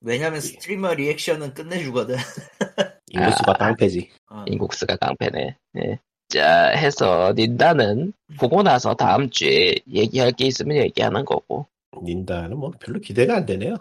왜냐면 스트리머 리액션은 끝내주거든. <laughs> 인구수가 아. 깡패지. 어. 인국스가 깡패네 예. 자 해서 닌다는 보고 나서 다음 주에 얘기할 게 있으면 얘기하는 거고 닌다는 뭐 별로 기대가 안 되네요.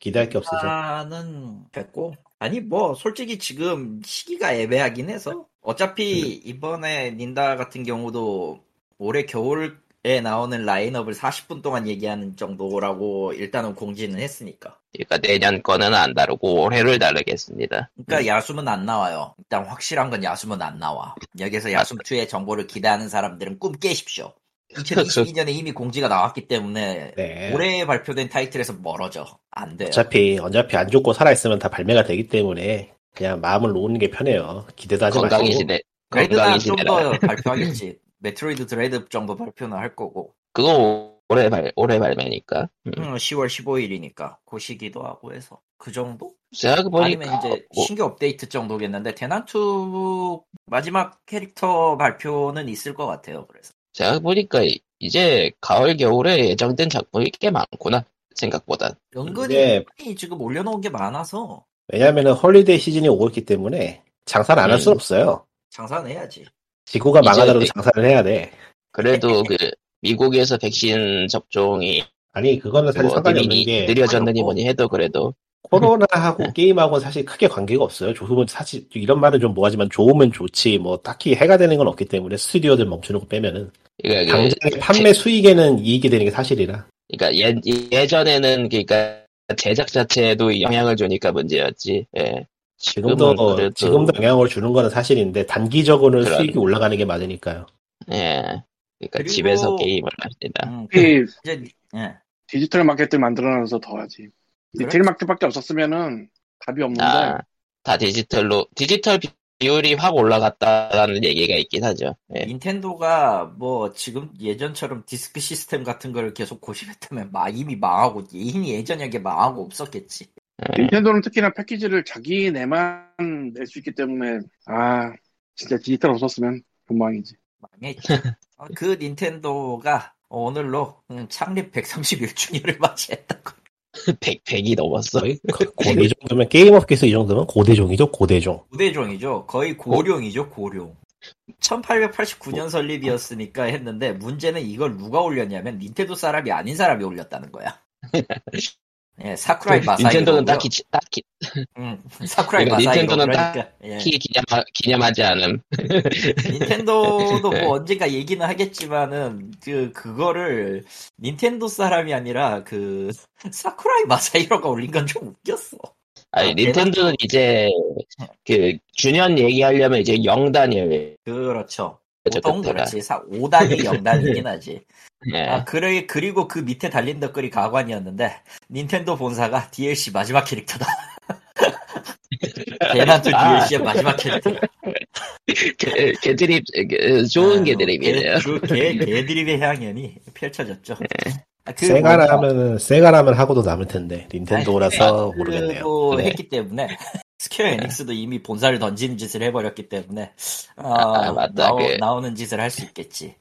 기대할 게 없어서. 나는 됐고. 아니, 뭐, 솔직히 지금 시기가 애매하긴 해서. 어차피 이번에 닌다 같은 경우도 올해 겨울 에 나오는 라인업을 40분 동안 얘기하는 정도라고 일단은 공지는 했으니까. 그러니까 내년 거는 안 다루고 올해를 다루겠습니다 그러니까 야숨은 안 나와요. 일단 확실한 건 야숨은 안 나와. 여기서 야숨2의 정보를 기대하는 사람들은 꿈 깨십시오. 2022년에 이미 공지가 나왔기 때문에 네. 올해 발표된 타이틀에서 멀어져. 안 돼요. 어차피 어차피 안 죽고 살아 있으면 다 발매가 되기 때문에 그냥 마음을 놓는 게 편해요. 기대도 하지 마시고. 건강해지네 레드나 건강이 좀 지내라. 더 발표하겠지. 메트로이드 드레드 정도 발표는 할 거고. 그거 올해 발 올해 발매니까. 음. 음, 10월 15일이니까 그 시기도 하고 해서 그 정도? 생각해보니까 아니면 이제 뭐, 신규 업데이트 정도겠는데 대난투 마지막 캐릭터 발표는 있을 것 같아요. 그래서 생각해보니까 이제 가을 겨울에 예정된 작품이 꽤 많구나 생각보다. 은근히 네. 지금 올려놓은 게 많아서 왜냐면은 holiday 시즌이 오고 있기 때문에 장사를 안할 음. 수는 없어요. 장사는 해야지. 지구가 망하더라도 네. 장사를 해야 돼. 그래도 그 미국에서 백신 접종이 아니 그거는 사실 뭐 상관이 없는 게 느려졌느니. 뭐니 해도 그래도 코로나하고 게임하고는 사실 크게 관계가 없어요. 좋으면 사실 이런 말은 좀 뭐하지만 좋으면 좋지 뭐 딱히 해가 되는 건 없기 때문에 스튜디오들 멈추는 거 빼면은 그러니까, 그, 당장의 판매 수익에는 이익이 되는 게 사실이라. 그러니까 예, 예전에는 그러니까 제작 자체에도 영향을 주니까 문제였지. 예. 지금도 그래도- 지금도 영향을 주는 거는 사실인데 단기적으로는 그러네. 수익이 올라가는 게 맞으니까요. 예. 그러니까 그리고- 집에서 게임을 합니다. 음, 그, 이 이제 예. 디지털 마켓들 만들어놔서 더 하지. 그렇죠. 마켓밖에 없었으면은 답이 없는데 아, 다 디지털로 디지털 비율이 확 올라갔다라는 얘기가 있긴 하죠. 예. 닌텐도가 뭐 지금 예전처럼 디스크 시스템 같은 걸 계속 고집했다면 마, 이미 망하고 이미 예전하게 망하고 없었겠지. 닌텐도는 특히나 패키지를 자기네만 낼 수 있기 때문에 아 진짜 디지털 없었으면 본망이지. 망했지. 어, 그 닌텐도가 오늘로 음, 창립 131주년을 <laughs> 맞이했다고. <laughs> 100, 100이 넘었어. 거의 고대 정도면 게임 업계에서 이 정도면 고대종이죠 고대종. 고대종이죠. 거의 고룡이죠, 고룡. 1889년 설립이었으니까 했는데 문제는 이걸 누가 올렸냐면 닌텐도 사람이 아닌 사람이 올렸다는 거야. <laughs> 예, 사쿠라이 마사이. 닌텐도는 딱히 지- 딱히 음, 사쿠라이 그러니까 마사이. 닌텐도는 그러니까, 예. 딱히 기념 기념하지 않음. <laughs> 닌텐도도 뭐 언젠가 얘기는 하겠지만은 그 그거를 닌텐도 사람이 아니라 그 <laughs> 사쿠라이 마사이로가 올린 건 좀 웃겼어. 아니 아, 닌텐도는 이제 그 주년 얘기하려면 이제 0단위예요. 그렇죠. 보통 그때가. 그렇지. 5단위 0단위긴 <laughs> 하지. 예. 아, 그래, 그리고 그 밑에 달린 댓글이 가관이었는데, 닌텐도 본사가 DLC 마지막 캐릭터다. <laughs> 대난투 아. DLC의 마지막 캐릭터. 개, 개드립 그, 좋은 개드립이네요. 개, 그 개, 개드립의 향연이 펼쳐졌죠. 아, 그 세가라 뭐냐, 하면은 세가라면 하고도 남을 텐데 닌텐도라서 아니, 모르겠네요. 네. 했기 때문에 <laughs> 스퀘어 에닉스도 이미 본사를 던지는 짓을 해버렸기 때문에 어, 아, 맞다. 나오, 그- 나오는 짓을 할 수 있겠지.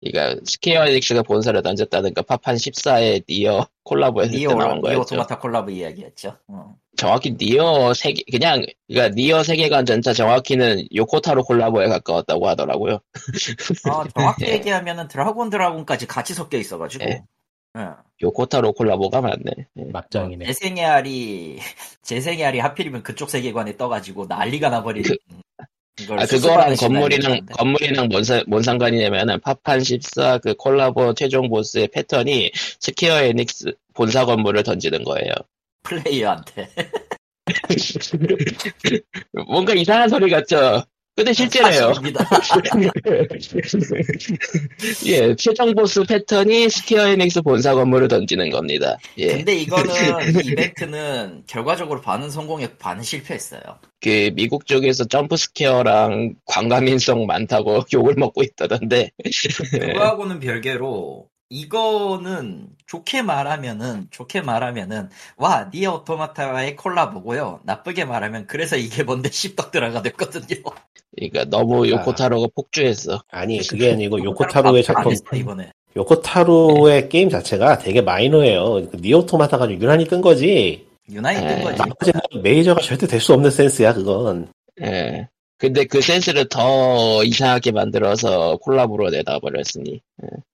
그러니까 스퀘어 에닉스가 본사를 던졌다는 거 파판 14에 니어 콜라보했을 니오 때 나온 니오 거였죠. 오토마타 콜라보 이야기였죠. 어. 정확히 니어 세계 그냥 그러니까 니어 세계관 전체 정확히는 요코타로 콜라보에 가까웠다고 하더라고요. 어, <laughs> 정확히 얘기하면은 드래그 온 드라군까지 같이 섞여 있어가지고. 네. 응. 요코타로 콜라보가 맞네. 예. 막장이네. 재생의 알이 재생의 알이 하필이면 그쪽 세계관에 떠가지고 난리가 나버린 그- 걸 아, 그거랑 건물이랑. 건물이랑 뭔, 사- 뭔 상관이냐면은, 파판 14 그 콜라보 최종 보스의 패턴이 스퀘어 에닉스 본사 건물을 던지는 거예요. <laughs> 플레이어한테 <laughs> 뭔가 이상한 소리 같죠? 근데 실제래요. <laughs> 예, 최종 보스 패턴이 스퀘어 에닉스 본사 건물을 던지는 겁니다. 예. 근데 이거는 <laughs> 이 이벤트는 결과적으로 반은 성공했고 반은 실패했어요. 그, 미국 쪽에서 점프 스퀘어랑 관광인성 많다고 <laughs> 욕을 먹고 있다던데. 그거하고는 별개로 이거는 좋게 말하면은 좋게 말하면은 와 니어 오토마타와의 콜라보고요. 나쁘게 말하면 그래서 이게 뭔데 <laughs> 씹덕드라가 됐거든요. 그러니까 너무 요코타로가 폭주했어. 아니 그게 아니고 요코타로의 안 작품 이번에. 요코타로의 게임 자체가 되게 마이너해요. 그 니오토마타가 좀 유난히 뜬 거지. 유난히 뜬 에. 거지. 나머지는 메이저가 절대 될 수 없는 센스야 그건. 예. 근데 그 센스를 더 이상하게 만들어서 콜라보로 내다 버렸으니.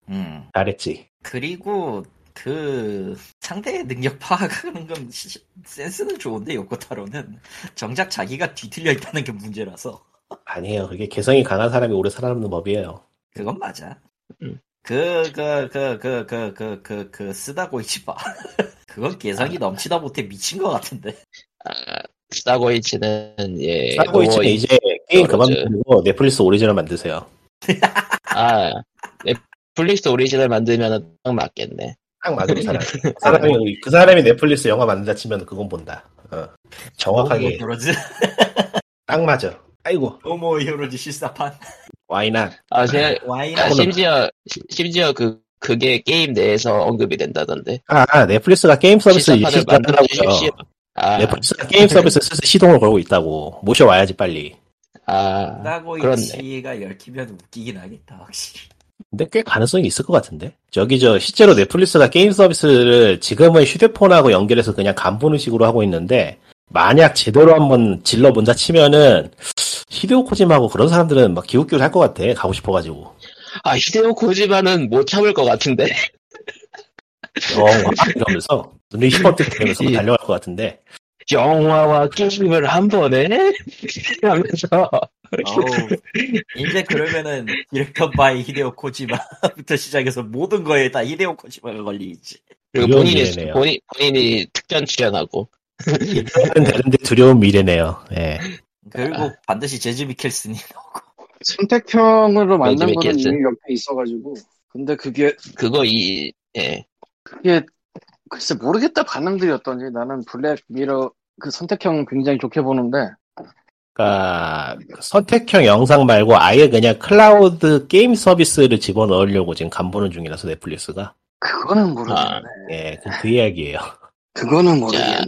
음. 잘했지. 그리고 그 상대의 능력 파악하는 건 시- 센스는 좋은데 요코타로는 정작 자기가 뒤틀려 있다는 게 문제라서 아니에요. 그게 개성이 강한 사람이 오래 살아남는 법이에요. 그건 맞아. 음. 그 그 그 그 그 그 그 그 스다 고이치 마. <laughs> 그건 개성이 넘치다 못해 미친 것 같은데. 아, 스다 고이치는, 예. 스다 고이치는 뭐, 이제 게임 그만 그러죠. 두고 넷플릭스 오리지널 만드세요. <laughs> 아, 넷플릭스 오리지널 만들면 딱 맞겠네. 딱 맞은 사람. 그 사람이 그 사람이 넷플릭스 영화 만든다 치면 그건 본다. 어. 정확하게 뭐 그러지? <laughs> 딱 맞아. 아이고 노 모어 히어로즈 실사판 why not 아, 제가, why not 아, 심지어, 시- 심지어 그, 그게 게임 내에서 언급이 된다던데. 아 넷플릭스가 게임 서비스 시사판을 시작하더라고요 만들어 주십시오. 아, 넷플릭스가 게임 서비스 시동을 걸고 있다고 모셔와야지 빨리 아, 나고 그렇네. 이치가 얽히면 웃기긴 하겠다 확실히 근데 꽤 가능성이 있을 것 같은데 저기 저 실제로 넷플릭스가 게임 서비스를 지금은 휴대폰하고 연결해서 그냥 간 보는 식으로 하고 있는데 만약 제대로 한번 질러본다 치면은 히데오 코지마하고 그런 사람들은 막 기웃기웃 할 것 같아 가고 싶어가지고 아, 히데오 고지마는 못 참을 것 같은데. 영화 이러면서 눈이 휘번뜩대면서 예. 달려갈 것 같은데 영화와 게임을 한 번에? <laughs> 하면서. 어우, 이제 그러면은 directed by 히데오 코지마부터 시작해서 모든 거에 다 히데오 코지마가 걸리겠지 그리고 본인이. 본인, 본인이 특전 출연하고. 되는데 두려운 미래네요 예. 그리고 반드시 매즈 미켈슨이 나오고 선택형으로 만든 요즘에 거는. 이미 옆에 있어가지고. 근데 그게, 그거 이, 예. 그게, 글쎄 모르겠다 반응들이 어떤지. 나는 블랙 미러 그 선택형 굉장히 좋게 보는데, 그러니까 선택형 영상 말고 아예 그냥 클라우드 게임 서비스를 집어넣으려고 지금 간보는 중이라서 넷플릭스가 그거는 모르겠네. 아. 예, 그, 그 이야기예요. 그거는 모르겠네.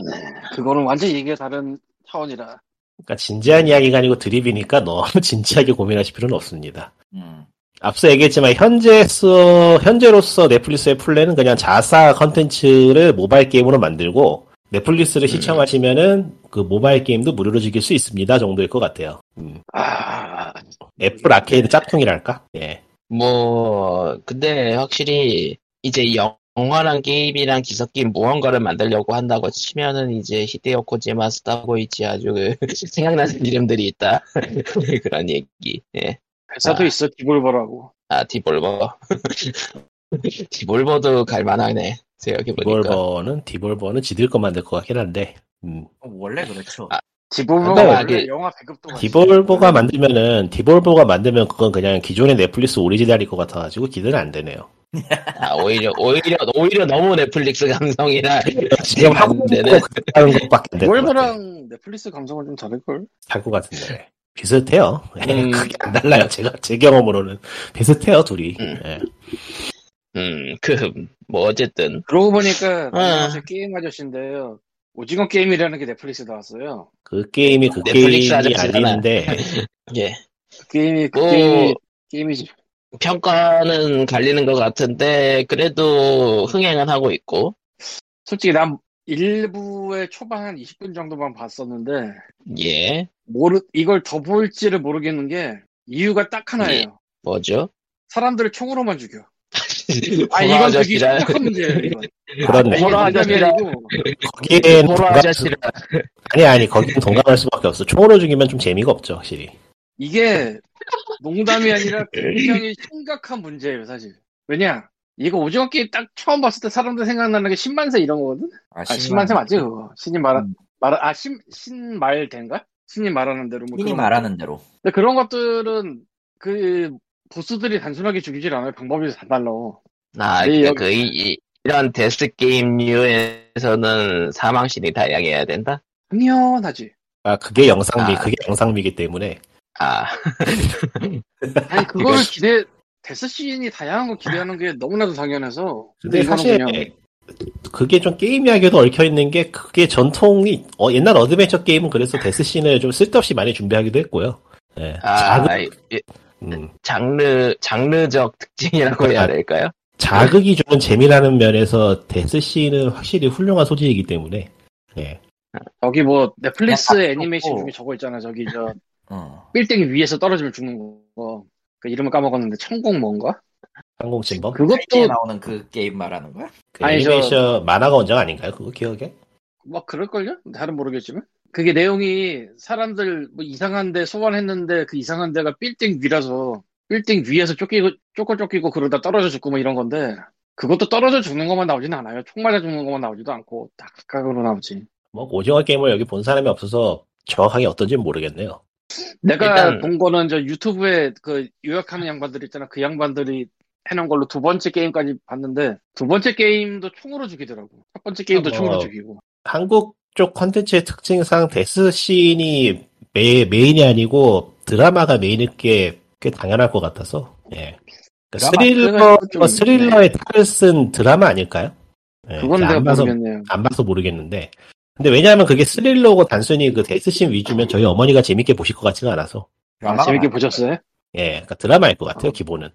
그거는 완전 얘기가 다른 차원이라. 그러니까 진지한 이야기가 아니고 드립이니까 너무 <laughs> 진지하게 고민하실 필요는 없습니다. 음. 앞서 얘기했지만 현재서 현재로서 넷플릭스의 플랜은 그냥 자사 컨텐츠를 모바일 게임으로 만들고 넷플릭스를 시청하시면은 그 모바일 게임도 무료로 즐길 수 있습니다 정도일 것 같아요. 음. 아, 애플 아케이드 짝퉁이랄까? 예. 뭐, 근데 확실히, 이제 영화랑 게임이랑 뒤섞인 무언가를 만들려고 한다고 치면은 이제 히데오 코지마 스타보이치 아주 그 <laughs> 생각나는 이름들이 있다. <laughs> 그런 얘기. 예. 회사도 아. 있어, Devolver라고. 아, Devolver. <laughs> Devolver도 갈만하네. 생각해보니까. Devolver는 Devolver는 지들 거 만들 것 같긴 한데. 음. 원래 그렇죠 아, 디볼버가 그- 영화 배급도. 디볼버가 만들면은 디볼버가 만들면 그건 그냥 기존의 넷플릭스 오리지널일 것 같아가지고 기대는 안 되네요. <laughs> 아, 오히려, 오히려, 오히려 너무 넷플릭스 감성이라. 지금 하고. 하는 것밖에 안될것 같아요. 디볼버랑 넷플릭스 감성은 좀 다를 걸? 할 것 같은데 비슷해요. 예, 음. 크게 안 달라요. 제가 제 경험으로는 비슷해요 둘이. 음. 예. 음, 그, 뭐, 어쨌든. 그러고 보니까 아. 게임 아저씨인데요. 오징어 게임이라는 게 넷플릭스에 나왔어요. 그 게임이 그 넷플릭스 게임이. 아닌데 <laughs> 예. 그 게임이 그 뭐, 게임이 게임이지. 평가는 갈리는 것 같은데, 그래도 흥행은 하고 있고, 솔직히 난 일부의 초반 한 20분 정도만 봤었는데 예. 모르 이걸 더 볼지를 모르겠는 게 이유가 딱 하나예요. 예. 뭐죠? 사람들을 총으로만 죽여. <laughs> 아 이건 되게 심각한 문제예요. 이건. 그렇네. 호러 아저씨라. 거기에는 호러 동감, 아저씨라. 아니 아니 거기는 동감할 수밖에 없어. 총으로 죽이면 좀 재미가 없죠 확실히. 이게 농담이 아니라 굉장히 심각한 문제예요, 사실. 왜냐? 이거 오징어 게임 딱 처음 봤을 때 사람들 생각나는 게 신만세 이런 거거든? 아, 아, 신만세 맞지, 그거? 신이 말, 음. 말, 아, 신, 신말된가? 신이 말하는 대로. 뭐 신이 그런 말하는 대로 근데 그런 것들은 그 보스들이 단순하게 죽이질 않아요. 방법이 다 달라. 아, 네, 그, 여기- 그, 이, 이런 death 게임류에서는 사망신이 다양해야 된다? 당연하지. 아 그게 영상미 아. 그게 영상미기 때문에 아, <laughs> 아니, 그거를 기대, death scene이 다양한 거 기대하는 게 너무나도 당연해서. 근데 사실 그냥 그게 좀 게임 이야기도 얽혀 있는 게 그게 전통이 어, 옛날 어드벤처 게임은 그래서 death scene을 좀 쓸데없이 많이 준비하기도 했고요. 예. 아, 자극, 이- 음, 장르, 장르적 특징이라고 해야 아, 될까요? 자극이 주는 재미라는 면에서 데스씬은 확실히 훌륭한 소재이기 때문에 예. 저기 뭐, 넷플릭스 다 애니메이션. 중에 저거 있잖아. 저기 저, 어. 빌딩 위에서 떨어지면 죽는 거. 그 이름을 까먹었는데, 천공 뭔가? 항공침범 그것도 나오는 그 게임 말하는 거야? 그 아니, 저- 애니메이션 만화가 원작 아닌가요? 그거 기억에? 막 그럴걸요? 잘은 모르겠지만. 그게 내용이 사람들 뭐 이상한 데 소환했는데 그 이상한 데가 빌딩 위라서 빌딩 위에서 쫓기고, 쫓고 쫓기고 그러다 떨어져 죽고 뭐 이런 건데 그것도 떨어져 죽는 것만 나오진 않아요. 총 맞아 죽는 것만 나오지도 않고 다 각각으로 나오지. 뭐 오징어 게임을 여기 본 사람이 없어서 정확하게 어떤지는 모르겠네요. 내가 일단- 본 거는 저 유튜브에 그 요약하는 양반들 있잖아. 그 양반들이 해놓은 걸로 두 번째 게임까지 봤는데 두 번째 게임도 총으로 죽이더라고. 첫 번째 게임도 어, 총으로 죽이고. 한국 쪽 컨텐츠의 특징상 death scene이 메, 메인이 아니고 드라마가 메인일 게 꽤 당연할 것 같아서. 예. 그러니까 스릴러 좀 스릴러의 탈을 쓴 드라마 아닐까요? 예, 그건 안 내가 봐서 모르겠네요. 안 봐서 모르겠는데. 근데 왜냐하면 그게 스릴러고 단순히 그 death scene 위주면 저희 어머니가 재밌게 보실 것 같지는 않아서. 아, 재밌게 맞- 보셨어요? 예, 그러니까 드라마일 것 같아요, 기본은.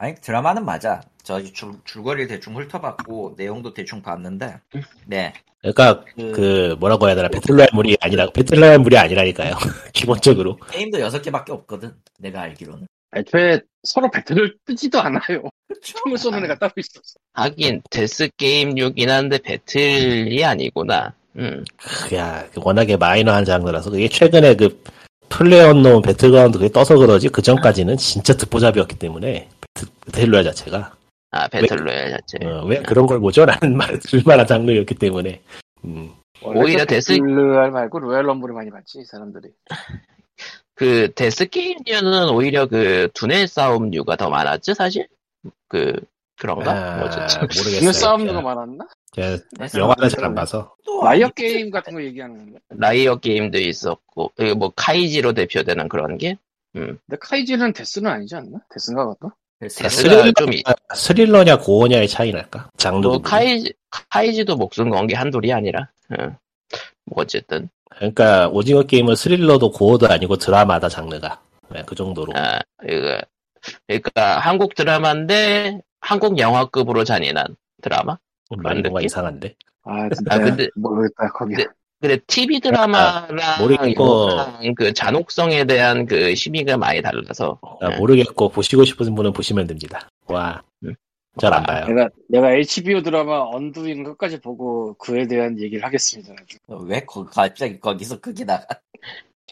아니 드라마는 맞아. 저 줄, 줄거리를 대충 훑어봤고 내용도 대충 봤는데 네. 그러니까 그, 그 뭐라고 해야 되나 배틀로얄물이 아니라 배틀로얄물이 아니라니까요. <laughs> 기본적으로. 게임도 여섯 개밖에 없거든. 내가 알기로는. 애초에 서로 배틀을 뜨지도 않아요. 총을 쏘는 애가 따로 있었어. 하긴 데스 게임류긴 한데 배틀이 아니구나. 음. 야, 워낙에 마이너한 장르라서 그게 최근에 그 PlayerUnknown 배틀그라운드 그게 떠서 그러지 그 전까지는 진짜 듣보잡이었기 때문에 battle- battle royale 자체가 아 battle royale 자체. 어, 왜 그런 걸 보죠? 라는 말 <laughs> 들만한 장르였기 때문에 음, 오히려 death- battle royale 말고 Royal Rumble을 많이 봤지 이 사람들이. <laughs> 그 death 게임류는 오히려 그 두뇌 싸움류가 더 많았지 사실. 그 그런가? 아, 뭐지? 모르겠어요. 싸움류가 많았나? 네, 영화를 잘 안 봐서 또 라이어 게임 같은 거 얘기하는 건가? 라이어 게임도 있었고 이거 뭐 카이지로 대표되는 그런 게 근데 카이지는 death는 아니지 않나? death인가 그것도? death- death가 스릴러- 좀 이- 스릴러냐 gore냐의 차이 날까? 장르 뭐. 카이지 카이지도 목숨 건 게 한둘이 아니라. 응. 뭐 어쨌든 그러니까 오징어 게임은 스릴러도 gore도 아니고 드라마다 장르가 네, 그 정도로 아 이거 그러니까 한국 드라마인데 한국 영화급으로 잔인한 드라마. 뭔가 느낌? 이상한데 아 진짜 아, 근데- 모르겠다 거기. 네. 근데 TV 드라마랑 모르겠고. 그 잔혹성에 대한 그 심의가 많이 달라서 아, 네. 모르겠고 보시고 싶으신 분은 보시면 됩니다. 와, 음. 잘안 봐요. 내가 내가 HBO 드라마 언두인 끝까지 보고 그에 대한 얘기를 하겠습니다. 왜 거, 갑자기 거기서 그게 나가?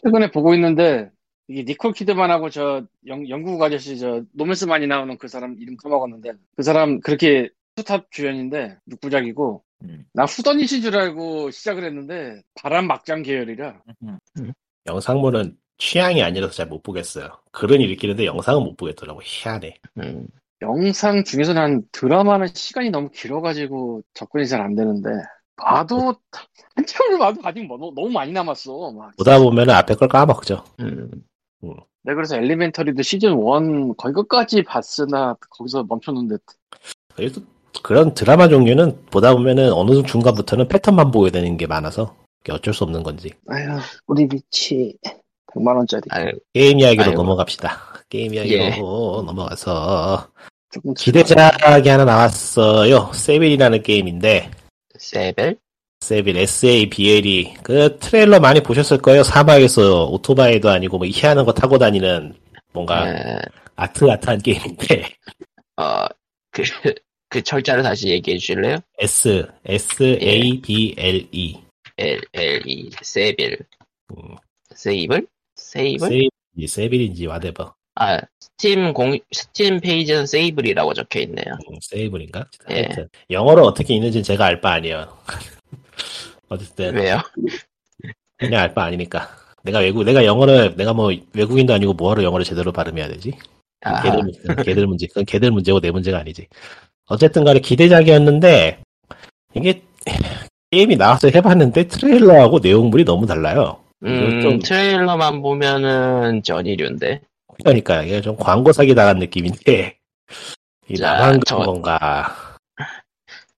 최근에 보고 있는데 이게 니콜 키드만하고 저 영, 영국 아저씨 저 노맨스 많이 나오는 그 사람 이름 까먹었는데 그 사람 그렇게 투탑 주연인데 육부작이고 음. 나 후더닛인 줄 알고 시작을 했는데 바람 막장 계열이라 음. 영상물은 취향이 아니라서 잘 못 보겠어요. 글은 읽기는데 영상은 못 보겠더라고. 희한해. 음. 영상 중에서 난 드라마는 시간이 너무 길어가지고 접근이 잘 안 되는데 봐도 <laughs> 한참을 봐도 아직 뭐 너무, 많이 남았어 막. 보다 보면 앞에 걸 까먹죠. 음. 내가 그래서 엘리멘터리도 시즌 1 거의 끝까지 봤으나 거기서 멈췄는데 그래도 그런 드라마 종류는 보다 보면은 어느 중간부터는 패턴만 보게 되는 게 많아서 그게 어쩔 수 없는 건지. 아휴 우리 위치 100만 원짜리 아유, 게임 이야기로 아이고. 넘어갑시다. 게임 이야기로 예. 넘어가서 조금 기대작이 하나 나왔어요. 세빌이라는 게임인데 세벨? 세빌 S-A-B-L이 그 트레일러 많이 보셨을 거예요. 사막에서 오토바이도 아니고 뭐 희한한 거 타고 다니는 뭔가 에, 아트아트한 게임인데 어, 그, 그 철자를 다시 얘기해 주실래요? S S-A-B-L-E L, L, E, 세빌. 음, 세이블? 세이블? 세빌인지 세빌인지 whatever 아, 스팀 공, 스팀 페이지는 세이블이라고 적혀 있네요. 음, 세이블인가? 예. 영어로 어떻게 있는지는 제가 알 바 아니에요. <laughs> 어쨌든 왜요? 그냥 알 바 아니니까. 내가 외국 내가 영어를 내가 뭐 외국인도 아니고 뭐하러 영어를 제대로 발음해야 되지? 아, 걔들 문제, 걔들 문제, 그건 걔들 문제고 내 문제가 아니지. 어쨌든 간에 기대작이었는데, 이게, 게임이 나와서 해봤는데 트레일러하고 내용물이 너무 달라요. 음, 좀- 트레일러만 보면은 전이류인데. 그러니까 이게 좀 광고 사기 당한 느낌인데, 이 자, 나만 저- 그런 건가.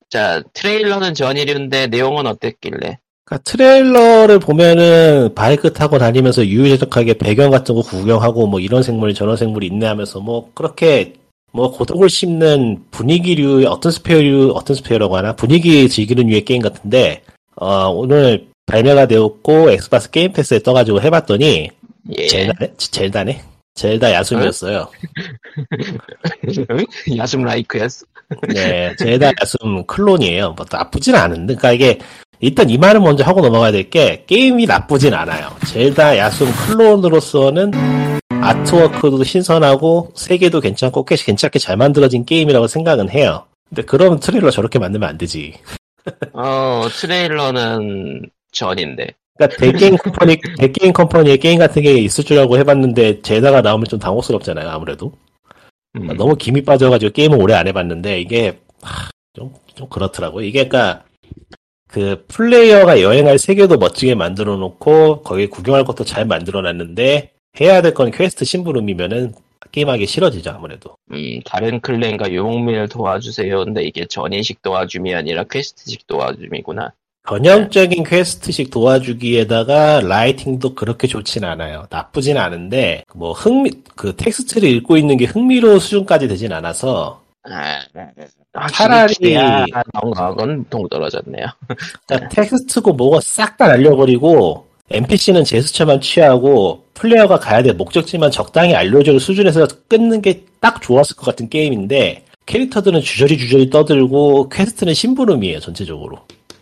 자, 트레일러는 Journey류인데 내용은 어땠길래? 그러니까 트레일러를 보면은 바이크 타고 다니면서 유유자적하게 배경 같은 거 구경하고 뭐 이런 생물이 저런 생물이 있네 하면서 뭐 그렇게 뭐 고독을 씹는 분위기류의 어떤 atmosphere류 어떤 atmosphere라고 하나 분위기 즐기는 류의 게임 같은데 어 오늘 발매가 되었고 엑스박스 게임 패스에 떠가지고 해봤더니 예. 젤다네 젤다네 젤다 야숨이었어요. <laughs> 야숨 like였어. 네, 젤다 야숨 클론이에요. 뭐 나쁘진 않은데, 그러니까 이게 일단 이 말을 먼저 하고 넘어가야 될 게 게임이 나쁘진 않아요. 젤다 야숨 클론으로서는 artwork도 신선하고 세계도 괜찮고 꽤 괜찮게 잘 만들어진 게임이라고 생각은 해요. 근데 그럼 트레일러 저렇게 만들면 안 되지. 어, 트레일러는 Journey인데. 그러니까 thatgamecompany thatgamecompany의 게임 같은 게 있을 줄 알고 해봤는데 젤다가 나오면 좀 당혹스럽잖아요. 아무래도. 음. 아, 너무 김이 빠져가지고 게임을 오래 안 해봤는데 이게 하, 좀, 좀 그렇더라고요. 이게 그러니까 그 플레이어가 여행할 세계도 멋지게 만들어 놓고 거기 구경할 것도 잘 만들어 놨는데 해야 될 건 퀘스트 심부름이면은 게임하기 싫어지죠 아무래도. 음, 다른 클랜과 유목민을 도와주세요. 근데 이게 Journey식 도와줌이 아니라 quest식 도와줌이구나. 전형적인 quest식 도와주기에다가 writing도 그렇게 좋진 않아요. 나쁘진 않은데 뭐 흥미 그 텍스트를 읽고 있는 게 흥미로운 수준까지 되진 않아서 아, 차라리- 나건 동 떨어졌네요. 그러니까 텍스트고 뭐가 싹 다 날려버리고 NPC는 제스처만 취하고 플레이어가 가야 될 목적지만 적당히 알려주는 수준에서 끊는 게 딱 좋았을 것 같은 게임인데 캐릭터들은 주저리 주저리 떠들고 quest는 심부름이에요 전체적으로.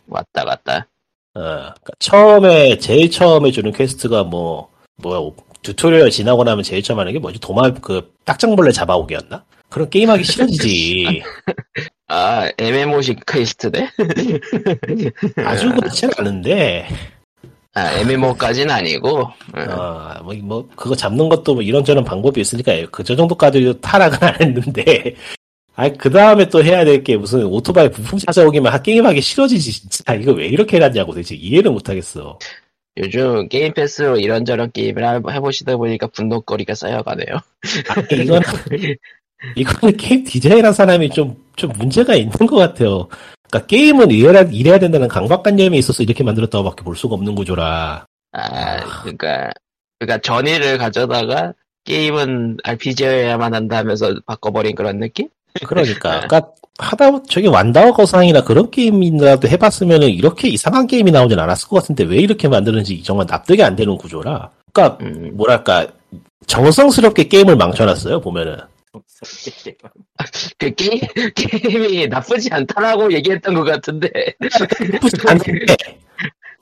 왔다 갔다. 어, 그러니까 처음에 제일 처음에 주는 quest가 뭐 뭐야 tutorial 지나고 나면 제일 처음 하는 게 뭐지 도마 그 딱정벌레 잡아오기였나? 그런 게임하기 싫어지지. <laughs> 아, MMO식 퀘스트네? <laughs> 아주 그렇진 않은데 아, MMO까지는 아니고. 음, 어, 뭐, 뭐, 그거 잡는 것도 뭐 이런저런 방법이 있으니까 그 저 정도까지 타락은 안 했는데, <laughs> 아니, 그 다음에 또 해야 될 게 무슨 오토바이 부품 찾아오기만 하- 게임하기 싫어지지, 진짜. 이거 왜 이렇게 해놨냐고 도대체 이해를 못하겠어. 요즘 게임 패스로 이런저런 게임을 하- 해보시다 보니까 분노거리가 쌓여가네요. 아니, 이건, 이거는 게임 디자인한 사람이 좀, 좀 문제가 있는 것 같아요. 그러니까 게임은 이래야, 이래야 된다는 강박관념이 있어서 이렇게 만들었다고 밖에 볼 수가 없는 구조라. 아, 그러니까 그러니까 전의를 가져다가 게임은 RPG여야만 한다면서 바꿔버린 그런 느낌? 그러니까. <laughs> 그러니까 하다 보- 저기 완다워 거상이나 그런 게임이라도 해봤으면은 이렇게 이상한 게임이 나오진 않았을 것 같은데 왜 이렇게 만드는지 정말 납득이 안 되는 구조라. 그러니까 음, 뭐랄까 정성스럽게 게임을 망쳐놨어요 보면은. 그 게임 게임이 나쁘지 않다라고 얘기했던 것 같은데. 나쁘지 않은데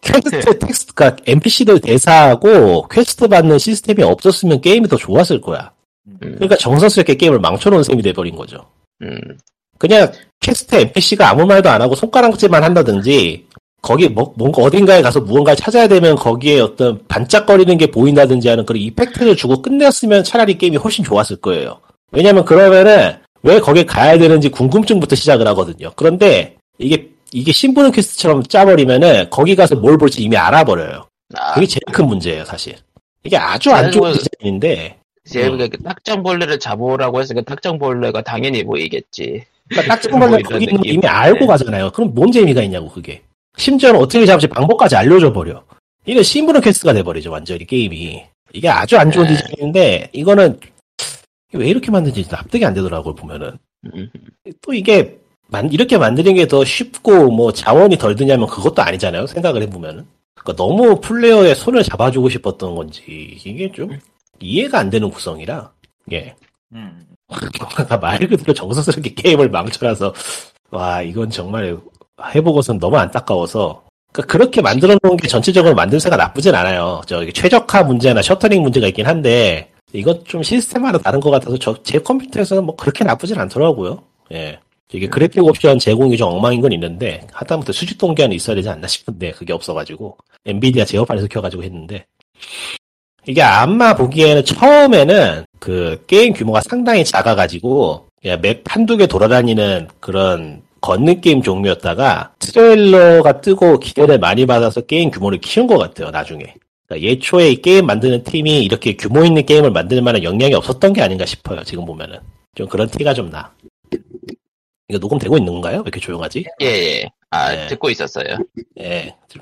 퀘스트 텍스트 가 NPC들 대사하고 퀘스트 받는 시스템이 없었으면 게임이 더 좋았을 거야. 음, 그러니까 정성스럽게 게임을 망쳐놓은 셈이 돼버린 거죠. 음, 그냥 퀘스트 NPC가 아무 말도 안 하고 손가락질만 한다든지 거기 뭐, 뭔가 어딘가에 가서 무언가를 찾아야 되면 거기에 어떤 반짝거리는 게 보인다든지 하는 그런 이펙트를 주고 끝냈으면 차라리 게임이 훨씬 좋았을 거예요. 왜냐면 그러면은 왜 거기 가야 되는지 궁금증부터 시작을 하거든요. 그런데 이게 이게 심부름 퀘스트처럼 짜버리면은 거기 가서 뭘 볼지 이미 알아버려요. 아, 그게 제일 큰 문제예요, 사실. 이게 아주 안 좋은 디자인인데 제가 음. 그 딱정벌레를 잡아오라고 했으니까 딱정벌레가 당연히 보이겠지. 그러니까 딱 정말 뭐 이런 거기 느낌. 이미 알고 네. 가잖아요. 그럼 뭔 재미가 있냐고 그게. 심지어는 어떻게 잡을지 방법까지 알려줘 버려. 이거 심부름 퀘스트가 돼버리죠 완전히 게임이. 이게 아주 안 좋은 네. 디자인인데 이거는 왜 이렇게 만든지 납득이 안 되더라고요 보면은. 음, 또 이게 만- 이렇게 만드는 게 더 쉽고 뭐 자원이 덜 드냐면 그것도 아니잖아요 생각을 해보면은. 그러니까 너무 플레이어의 손을 잡아주고 싶었던 건지 이게 좀 이해가 안 되는 구성이라. 예. 음. <laughs> 말 그대로 정성스럽게 게임을 망쳐놔서 와 이건 정말 해보고선 너무 안타까워서 그렇게 만들어 놓은 게 전체적으로 만듦새가 나쁘진 않아요. 저기 최적화 문제나 stuttering 문제가 있긴 한데 이건 좀 시스템하고 다른 것 같아서 저 제 컴퓨터에서는 뭐 그렇게 나쁘진 않더라고요. 예. 이게 그래픽 옵션 제공이 좀 엉망인 건 있는데 하다못해 수직 동기화는 있어야 되지 않나 싶은데 그게 없어가지고 엔비디아 제어판에서 켜가지고 했는데 이게 아마 보기에는 처음에는 그 게임 규모가 상당히 작아가지고 그냥 맵 한두 개 돌아다니는 그런 걷는 게임 종류였다가 트레일러가 뜨고 기대를 많이 받아서 게임 규모를 키운 것 같아요 나중에 그러니까 애초에 이 게임 만드는 팀이 이렇게 규모 있는 게임을 만들 만한 역량이 없었던 게 아닌가 싶어요 지금 보면은 좀 그런 티가 좀 나 이거 녹음되고 있는 건가요? 왜 이렇게 조용하지? 예, 예. 아, 네. 듣고 있었어요. 예. 좀,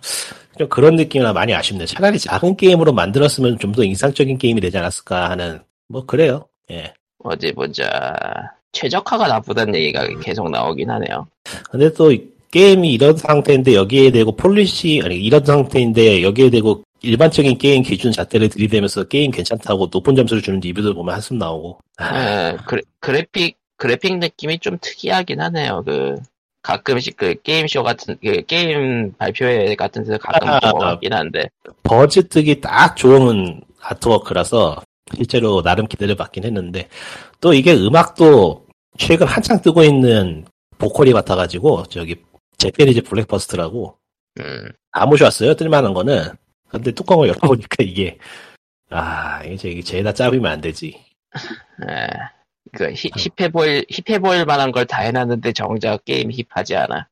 좀 그런 느낌이라 많이 아쉽네요. 차라리 작은 게임으로 만들었으면 좀 더 인상적인 게임이 되지 않았을까 하는, 뭐, 그래요. 예. 어디 보자. 최적화가 나쁘다는 얘기가 계속 나오긴 하네요. 근데 또, 이 게임이 이런 상태인데 여기에 대고 polish, 아니, 이런 상태인데 여기에 대고 일반적인 게임 기준 잣대를 들이대면서 게임 괜찮다고 높은 점수를 주는 리뷰들 보면 한숨 나오고. 아, 예, 그래, 그래픽, 그래픽 느낌이 좀 특이하긴 하네요. 그, 가끔씩 그 게임쇼 같은, 그 게임 발표회 같은 데서 가끔 아, 보고 아. 같긴 한데. buzz 뜨기 딱 좋은 artwork라서 실제로 나름 기대를 받긴 했는데 또 이게 음악도 최근 한창 뜨고 있는 보컬이 같아가지고 저기 Japanese Breakfast라고 음, 아무 좋았어요 뜰만한 거는 근데 뚜껑을 열어보니까 이게 아 이게 이게 죄다 짜비면 안 되지 예. 그, 힙, 힙해 보일, 힙해 보일 만한 걸 다 해놨는데 정작 게임 힙하지 않아.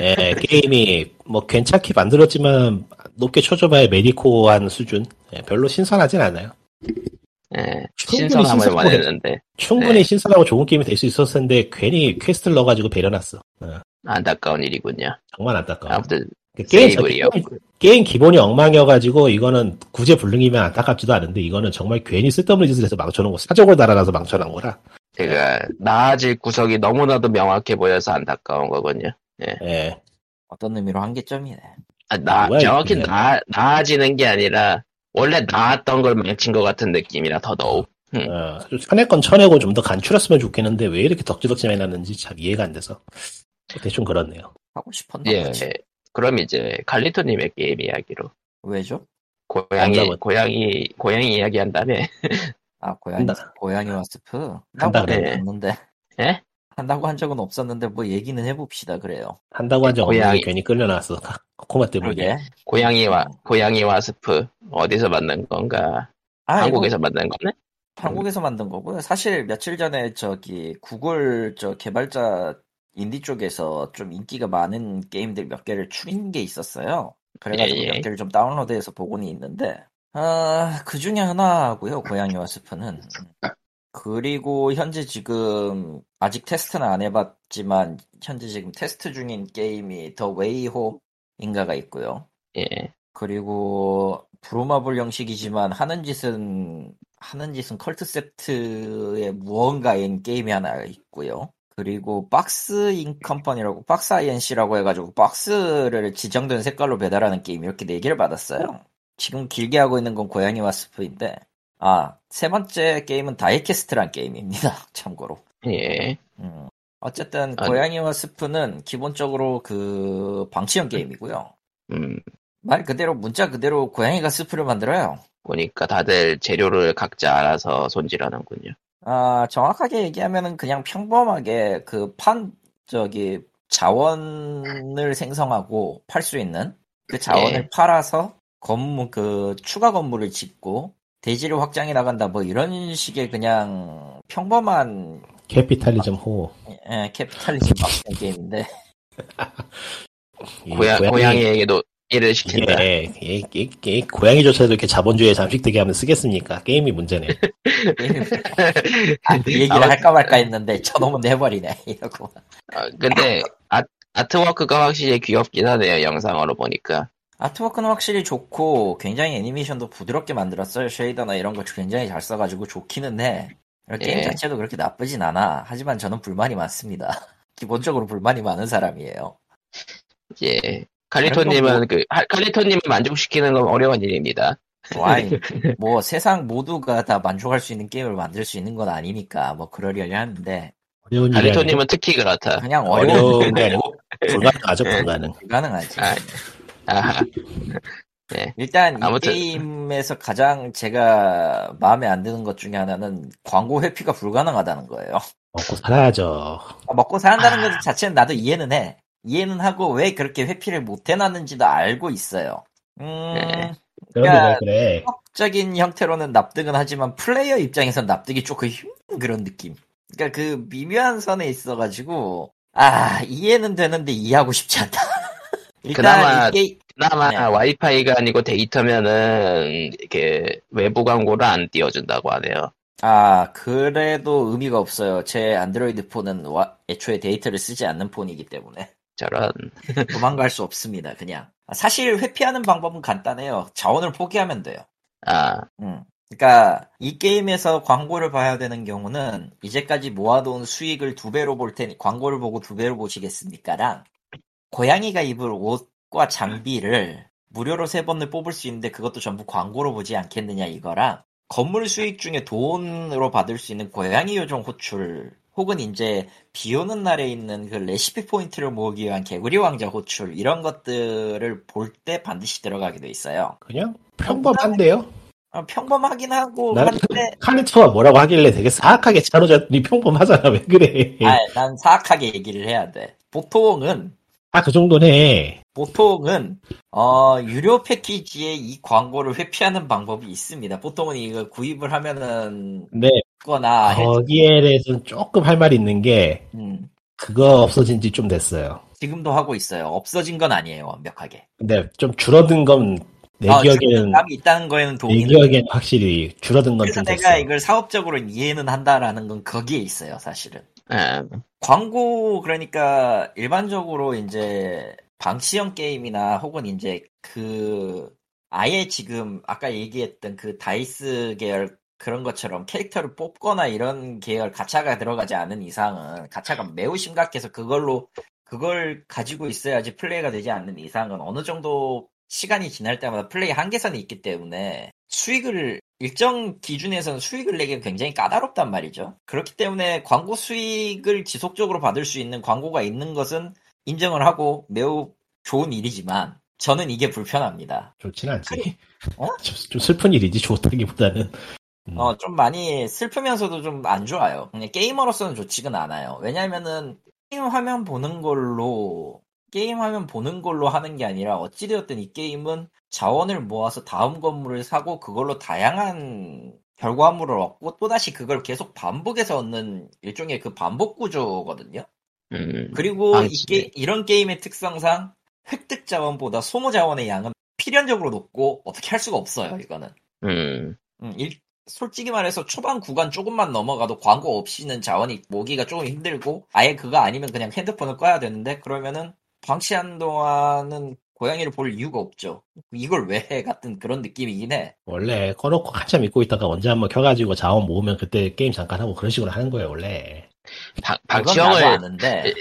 예, 게임이 뭐 괜찮게 만들었지만 높게 쳐줘봐야 mediocre한 수준. 예, 별로 신선하진 않아요. 예, 충분히 신선함을 원했는데 충분히 네. 신선하고 좋은 게임이 될 수 있었을 텐데 괜히 퀘스트를 넣어가지고 배려놨어. 어, 안타까운 일이군요. 정말 안타까워. 아무튼 그 게임, 세이블이요. 게임, 게임 기본이 엉망이어가지고 이거는 구제 불능이면 안타깝지도 않은데 이거는 정말 괜히 쓸데없는 짓을 해서 망쳐놓은 거 사정을 달아놔서 망쳐놓은 거라. 제가 나아질 구석이 너무나도 명확해 보여서 안타까운 거군요. 예. 어떤 의미로 한계점이네. 아, 나, 뭐야, 정확히 이게. 나, 나아지는 게 아니라 원래 나았던 걸 망친 것 같은 느낌이라 더더욱. 어, 천의 건 천내고 좀 더 간추렸으면 좋겠는데 왜 이렇게 덕지덕지 해놨는지 참 이해가 안 돼서 대충 그렇네요. 하고 싶었나 예. 보지. 그럼 이제 칼리토님의 게임 이야기로 왜죠? 고양이. 고양이 고양이 이야기 한 다음에 <laughs> 아 고양이 한다. 고양이와 스프 한다 한다고 그래. 했는데 예? 한다고 한 적은 없었는데 뭐 얘기는 해봅시다 그래요. 한다고 한 적 없는데 고양이. 괜히 끌려나왔어. <laughs> 코마 때문에. 고양이와 고양이와 스프 어디서 만든 건가? 아, 한국에서 이거 만든 거네? 한국에서 만든 거고요. 사실 며칠 전에 저기 구글 저 개발자 인디 쪽에서 좀 인기가 많은 게임들 몇 개를 추린 게 있었어요. 그래가지고 예, 예. 몇 개를 좀 다운로드해서 보고는 있는데 아, 그 중에 하나고요. 고양이와 스프는. 그리고 현재 지금 아직 테스트는 안 해봤지만 현재 지금 테스트 중인 게임이 The Way Home인가가 있고요. 예. 그리고 부루마블 형식이지만 하는 짓은 하는 짓은 Culdcept의 무언가인 게임이 하나 있고요. 그리고 박스 인컴퍼니라고 박스 INC라고 해가지고 박스를 지정된 색깔로 배달하는 게임 이렇게 네 개를 받았어요. 지금 길게 하고 있는 건 고양이와 스프인데 아 세 번째 게임은 Dicast란 게임입니다. <laughs> 참고로. 예. 음, 어쨌든 아니. 고양이와 스프는 기본적으로 그 방치형 게임이고요. 음. 말 그대로 문자 그대로 고양이가 스프를 만들어요. 보니까 다들 재료를 각자 알아서 손질하는군요. 아 정확하게 얘기하면은 그냥 평범하게 그 판 저기 자원을 생성하고 팔 수 있는 그 자원을 예. 팔아서 건물 그 추가 건물을 짓고 대지를 확장해 나간다 뭐 이런 식의 그냥 평범한 capitalism ho. 예, capitalism 막장 게임인데 이 고양, 고양이에게도 일을 시킨다. 예, 예, 예, 예, 고양이조차도 이렇게 자본주의에 잠식되게 하면 쓰겠습니까? 게임이 문제네. 게임 아, 그 얘기를 아무튼- 할까 말까 했는데 저놈은 내버리네 <laughs> 이러고 어, 근데 아, 아트워크가 확실히 귀엽긴 하네요. 영상으로 보니까. 아트워크는 확실히 좋고 굉장히 애니메이션도 부드럽게 만들었어요. 쉐이더나 이런 거 굉장히 잘 써가지고 좋기는 해. 게임 예. 자체도 그렇게 나쁘진 않아. 하지만 저는 불만이 많습니다. <laughs> 기본적으로 불만이 많은 사람이에요. 예. 칼리토님은 그 하- 칼리토님을 만족시키는 건 어려운 일입니다. 와이, <laughs> 뭐 세상 모두가 다 만족할 수 있는 게임을 만들 수 있는 건 아니니까 뭐 그러려니 하는데 칼리토님은 특히 그렇다. 그냥 어려운 어려운 게 아니고 불가능하죠, 불가능. 불가능하지. 아, 아하. 일단 아무튼. 이 게임에서 가장 제가 마음에 안 드는 것 중에 하나는 광고 회피가 불가능하다는 거예요. 먹고 살아야죠. 아, 먹고 산다는 아. 것 자체는 나도 이해는 해. 이해는 하고 왜 그렇게 회피를 못 해놨는지도 알고 있어요. 음, 네. 그런데 그러니까- 왜 그래? 적인 형태로는 납득은 하지만 플레이어 입장에선 납득이 조금 힘든 그런 느낌. 그러니까 그 미묘한 선에 있어가지고 아 이해는 되는데 이해하고 싶지 않다. <laughs> 일단 그나마- 이게 그나마 네. 와이파이가 아니고 데이터면은 이렇게 외부 광고를 안 띄워준다고 하네요. 아 그래도 의미가 없어요. 제 안드로이드 폰은 와- 애초에 데이터를 쓰지 않는 폰이기 때문에. 저런. <laughs> 도망갈 수 없습니다, 그냥. 사실 회피하는 방법은 간단해요. 자원을 포기하면 돼요. 아, 음. 그러니까 이 게임에서 광고를 봐야 되는 경우는 이제까지 모아둔 수익을 두 배로 볼 테니 광고를 보고 두 배로 보시겠습니까랑 고양이가 입을 옷과 장비를 무료로 세 번을 뽑을 수 있는데 그것도 전부 광고로 보지 않겠느냐 이거랑 건물 수익 중에 돈으로 받을 수 있는 고양이 요정 호출 혹은 이제 비 오는 날에 있는 그 레시피 포인트를 모으기 위한 개구리 왕자 호출 이런 것들을 볼 때 반드시 들어가게 돼 있어요. 그냥 평범한데요? 어, 평범하긴 하고 한데 칼리토가 뭐라고 하길래 되게 사악하게 차로잡니 평범하잖아. 왜 그래? 아, 난 사악하게 얘기를 해야 돼. 보통은 아, 그 정도네. 보통은 어 유료 패키지에 이 광고를 회피하는 방법이 있습니다. 보통은 이거 구입을 하면은 근데 거나 해. 거기에 대해서는 조금 할 말이 있는 게 음. 그거 없어진 지 좀 됐어요. 지금도 하고 있어요. 없어진 건 아니에요, 완벽하게. 근데 좀 줄어든 건내 아, 기억에는 감이 있다는 거에는 내 동의는. 기억에는 확실히 줄어든 건 그래서 좀 내가 됐어. 이걸 사업적으로 이해는 한다라는 건 거기에 있어요, 사실은. 예. 광고 그러니까 일반적으로 이제 방치형 게임이나 혹은 이제 그 아예 지금 아까 얘기했던 그 다이스 계열 그런 것처럼 캐릭터를 뽑거나 이런 계열 가차가 들어가지 않은 이상은 가차가 매우 심각해서 그걸로 그걸 가지고 있어야지 플레이가 되지 않는 이상은 어느 정도 시간이 지날 때마다 플레이 한계선이 있기 때문에 수익을 일정 기준에서는 수익을 내기 굉장히 까다롭단 말이죠. 그렇기 때문에 광고 수익을 지속적으로 받을 수 있는 광고가 있는 것은 인정을 하고 매우 좋은 일이지만 저는 이게 불편합니다. 좋진 않지. 어? <laughs> 좀, 좀 슬픈 일이지 좋다기보다는. 음. 어, 좀 많이 슬프면서도 좀 안 좋아요. 그냥 게이머로서는 좋지는 않아요. 왜냐면은 게임 화면 보는 걸로 게임 화면 보는 걸로 하는 게 아니라 어찌되었든 이 게임은 자원을 모아서 다음 건물을 사고 그걸로 다양한 결과물을 얻고 또다시 그걸 계속 반복해서 얻는 일종의 그 반복 구조거든요. 음. 그리고 아, 이게 이런 게임의 특성상 획득 자원보다 소모 자원의 양은 필연적으로 높고 어떻게 할 수가 없어요, 이거는. 음. 음, 일- 솔직히 말해서 초반 구간 조금만 넘어가도 광고 없이는 자원이 모기가 조금 힘들고 아예 그거 아니면 그냥 핸드폰을 꺼야 되는데 그러면은 방치한 동안은 고양이를 볼 이유가 없죠. 이걸 왜 해? <laughs> 같은 그런 느낌이긴 해. 원래 꺼놓고 한참 잊고 있다가 언제 한번 켜가지고 자원 모으면 그때 게임 잠깐 하고 그런 식으로 하는 거예요 원래. 방, 방치형을, 아는데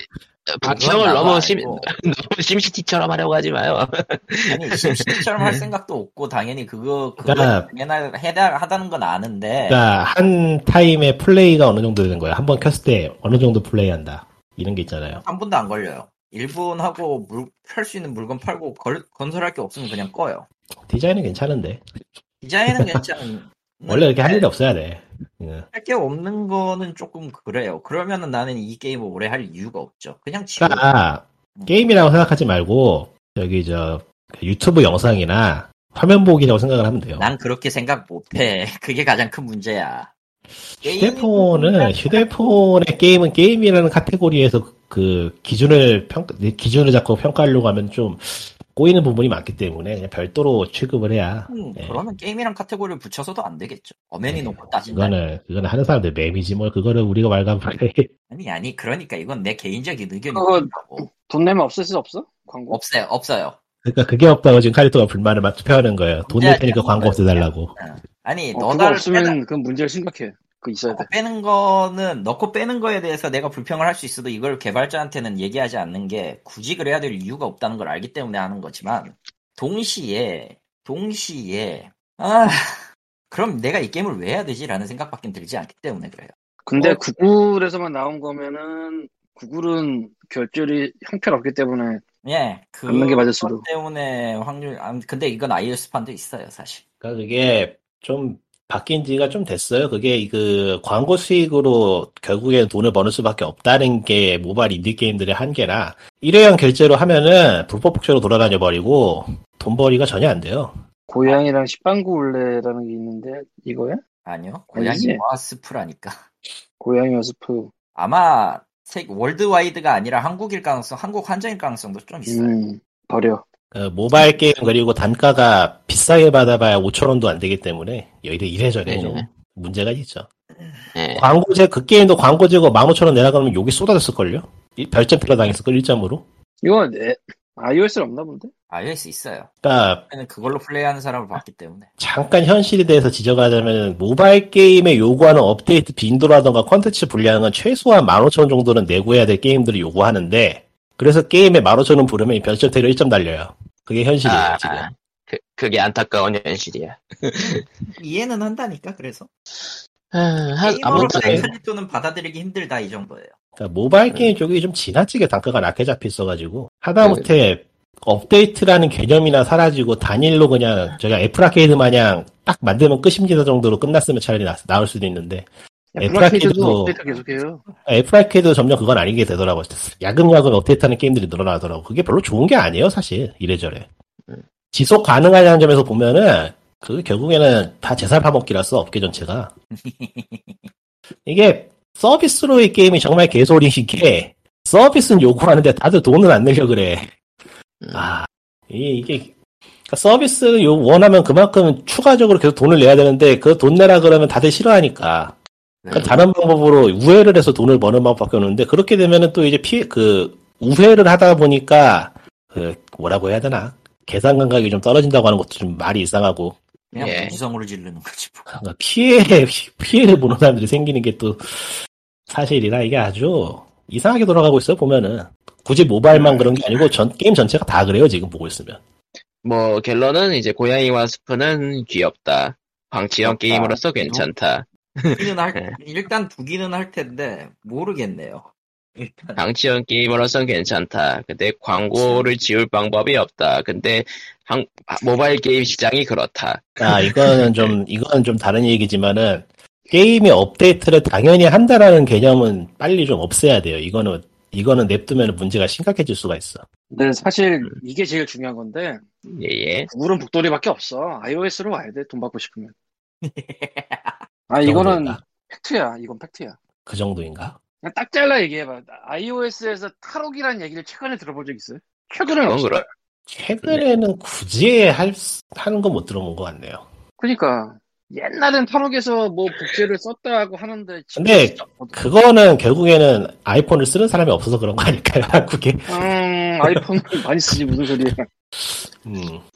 방치형을 그건 나도 너무 심, 알고. <laughs> 너무 심시티처럼 하려고 하지 마요. <laughs> 아니 심시티처럼 할 생각도 없고 당연히 그거 그거 그러니까- 해야 하다는 건 아는데 그러니까 한 타임에 플레이가 어느 정도 되는 거야. 한번 켰을 때 어느 정도 플레이 한다. 이런 게 있잖아요. 한 분도 안 걸려요. 1분 하고 팔수 있는 물건 팔고 걸- 건설할 게 없으면 그냥 꺼요. 디자인은 괜찮은데 디자인은 괜찮은. <laughs> 원래 이렇게 할 일이 없어야 돼. 예. 할게 없는 거는 조금 그래요. 그러면은 나는 이 게임을 오래 할 이유가 없죠. 그냥 지금 그러니까 게임이라고 생각하지 말고 저기 저 유튜브 영상이나 화면 보기라고 생각을 하면 돼요. 난 그렇게 생각 못해. <laughs> 그게 가장 큰 문제야. 휴대폰은 휴대폰의 게임은 게임이라는 카테고리에서 그 기준을 평 기준을 잡고 평가하려고 하면 좀 꼬이는 부분이 많기 때문에 그냥 별도로 취급을 해야 음, 예. 그러면 게임이랑 카테고리를 붙여서도 안 되겠죠. 엄연히 네, 놓고 따진다. 그거는 그거는 하는 사람들 맴이지 뭘 그거를 우리가 말가부해 <laughs> 아니 아니 그러니까 이건 내 개인적인 의견이 그거- 고돈 내면 없을 수 없어? 광고? 없어요 없어요. 그러니까 그게 없다고 지금 카리토가 불만을 막 투표하는 거예요. 돈낼 문제가 테니까 광고 그거예요. 없애달라고. 아니 어, 그거 너다를 없으면 그건 문제가 심각해. 그거 있어야 돼. 빼는 거는 넣고 빼는 거에 대해서 내가 불평을 할 수 있어도 이걸 개발자한테는 얘기하지 않는 게 굳이 그래야 될 이유가 없다는 걸 알기 때문에 하는 거지만 동시에 동시에 아 그럼 내가 이 게임을 왜 해야 되지라는 생각밖에 들지 않기 때문에 그래요. 근데 어. 구글에서만 나온 거면은 구글은 결절이 형편없기 때문에 예, 그 없는 게 맞을 수도. 때문에 확률 아, 근데 이건 iOS판도 있어요 사실. 그러니까 그게 좀 바뀐 지가 좀 됐어요. 그게 그 광고 수익으로 결국엔 돈을 버는 수밖에 없다는 게 모바일 인디 게임들의 한계라 일회용 결제로 하면은 불법 복제로 돌아다녀 버리고 돈벌이가 전혀 안 돼요. 고양이랑 식빵구 울레라는 게 있는데 이거야? 아니요, 고양이 아니지. 와스프라니까. 고양이 여스프. 아마 세, 월드와이드가 아니라 한국일 가능성, 한국 한정일 가능성도 좀 있어요. 음 버려. 그 모바일 게임 그리고 단가가 비싸게 받아봐야 5천 원도 안 되기 때문에 이래 이래저래 좀 네. 문제가 있죠. 예. 광고제 그 게임도 광고제고 15,000원 내라 그러면 욕이 쏟아졌을 걸요? 이 별점 필러 당했을 걸 1점으로. 이거 내 iOS는 없나 본데? iOS 있어요. 그러니까 그걸로 플레이하는 사람을 봤기 때문에. 잠깐 현실에 대해서 지적하자면 모바일 게임에 요구하는 업데이트 빈도라던가 컨텐츠 분량은 최소한 15,000원 정도는 내고 해야 될 게임들을 요구하는데 그래서 게임에 15,000원 부르면 별점대로 1점 달려요. 그게 현실이에요 아, 지금. 그, 그게 안타까운 현실이야. <laughs> 이해는 한다니까, 그래서. 아, 아무튼 칼리토는 받아들이기 힘들다, 이 정도예요. 그러니까 모바일 게임 쪽이 좀 지나치게 단가가 낮게 잡혀 있어가지고 하다못해 업데이트라는 개념이나 사라지고 단일로 그냥 저희가 애플 아케이드 마냥 딱 만들면 끝입니다 정도로 끝났으면 차라리 나, 나올 수도 있는데 애플아케이드도 계속해요. 애플아케이드도 점점 그건 아니게 되더라고요. 야금야금 업데이트하는 게임들이 늘어나더라고. 그게 별로 좋은 게 아니에요, 사실. 이래저래. 음. 지속 가능하냐는 점에서 보면은, 그 결국에는 다 재살 파먹기라서, 업계 전체가. <laughs> 이게 서비스로의 게임이 정말 개소리인 게, 서비스는 요구하는데 다들 돈을 안 내려 그래. 음. 아, 이- 이게, 그러니까 서비스 요 원하면 그만큼 추가적으로 계속 돈을 내야 되는데 그 돈 내라 그러면 다들 싫어하니까. 그러니까 음. 다른 방법으로 우회를 해서 돈을 버는 방법밖에 없는데 그렇게 되면은 또 이제 피해 그 우회를 하다 보니까 그 뭐라고 해야 되나 계산 감각이 좀 떨어진다고 하는 것도 좀 말이 이상하고 그냥 예. 무지성으로 지르는 거지. 뭐. 그러니까 피해 <laughs> 피해를 보는 사람들이 생기는 게 또 사실이라 이게 아주 이상하게 돌아가고 있어요 보면은 굳이 모바일만 그런 게 아니고 전 게임 전체가 다 그래요 지금 보고 있으면 뭐 결론은 이제 고양이와 스프는 귀엽다. 방치형 귀엽다. 게임으로서 괜찮다. 두기는 할, 네. 일단 두기는 할 텐데, 모르겠네요. 일단. 방치형 게임으로서는 괜찮다. 근데 광고를 지울 방법이 없다. 근데 한- 모바일 게임 시장이 그렇다. 아 이거는 좀 이거는 좀 다른 얘기지만은 게임의 업데이트를 당연히 한다라는 개념은 빨리 좀 없애야 돼요 이거는 이거는 냅두면 문제가 심각해질 수가 있어 근데 사실 이게 제일 중요한 건데 예 예. 구글은 북돌이밖에 없어. iOS로 와야 돼. 돈 받고 싶으면. <laughs> 아 이거는 정도인가? 팩트야. 이건 팩트야. 그 정도인가? 그냥 딱 잘라 얘기해봐. iOS에서 탈옥이라는 얘기를 최근에 들어본 적 있어요? 최근에는 없어. 그래. 최근에는 굳이 할, 수- 하는 거 못 들어본 것 같네요. 그러니까 옛날엔 탈옥에서 뭐 복제를 썼다 하고 하는데 근데. 그거는 결국에는 아이폰을 쓰는 사람이 없어서 그런 거 아닐까요? <laughs> 한국에? 음, 아이폰 많이 쓰지 무슨 소리야. 음.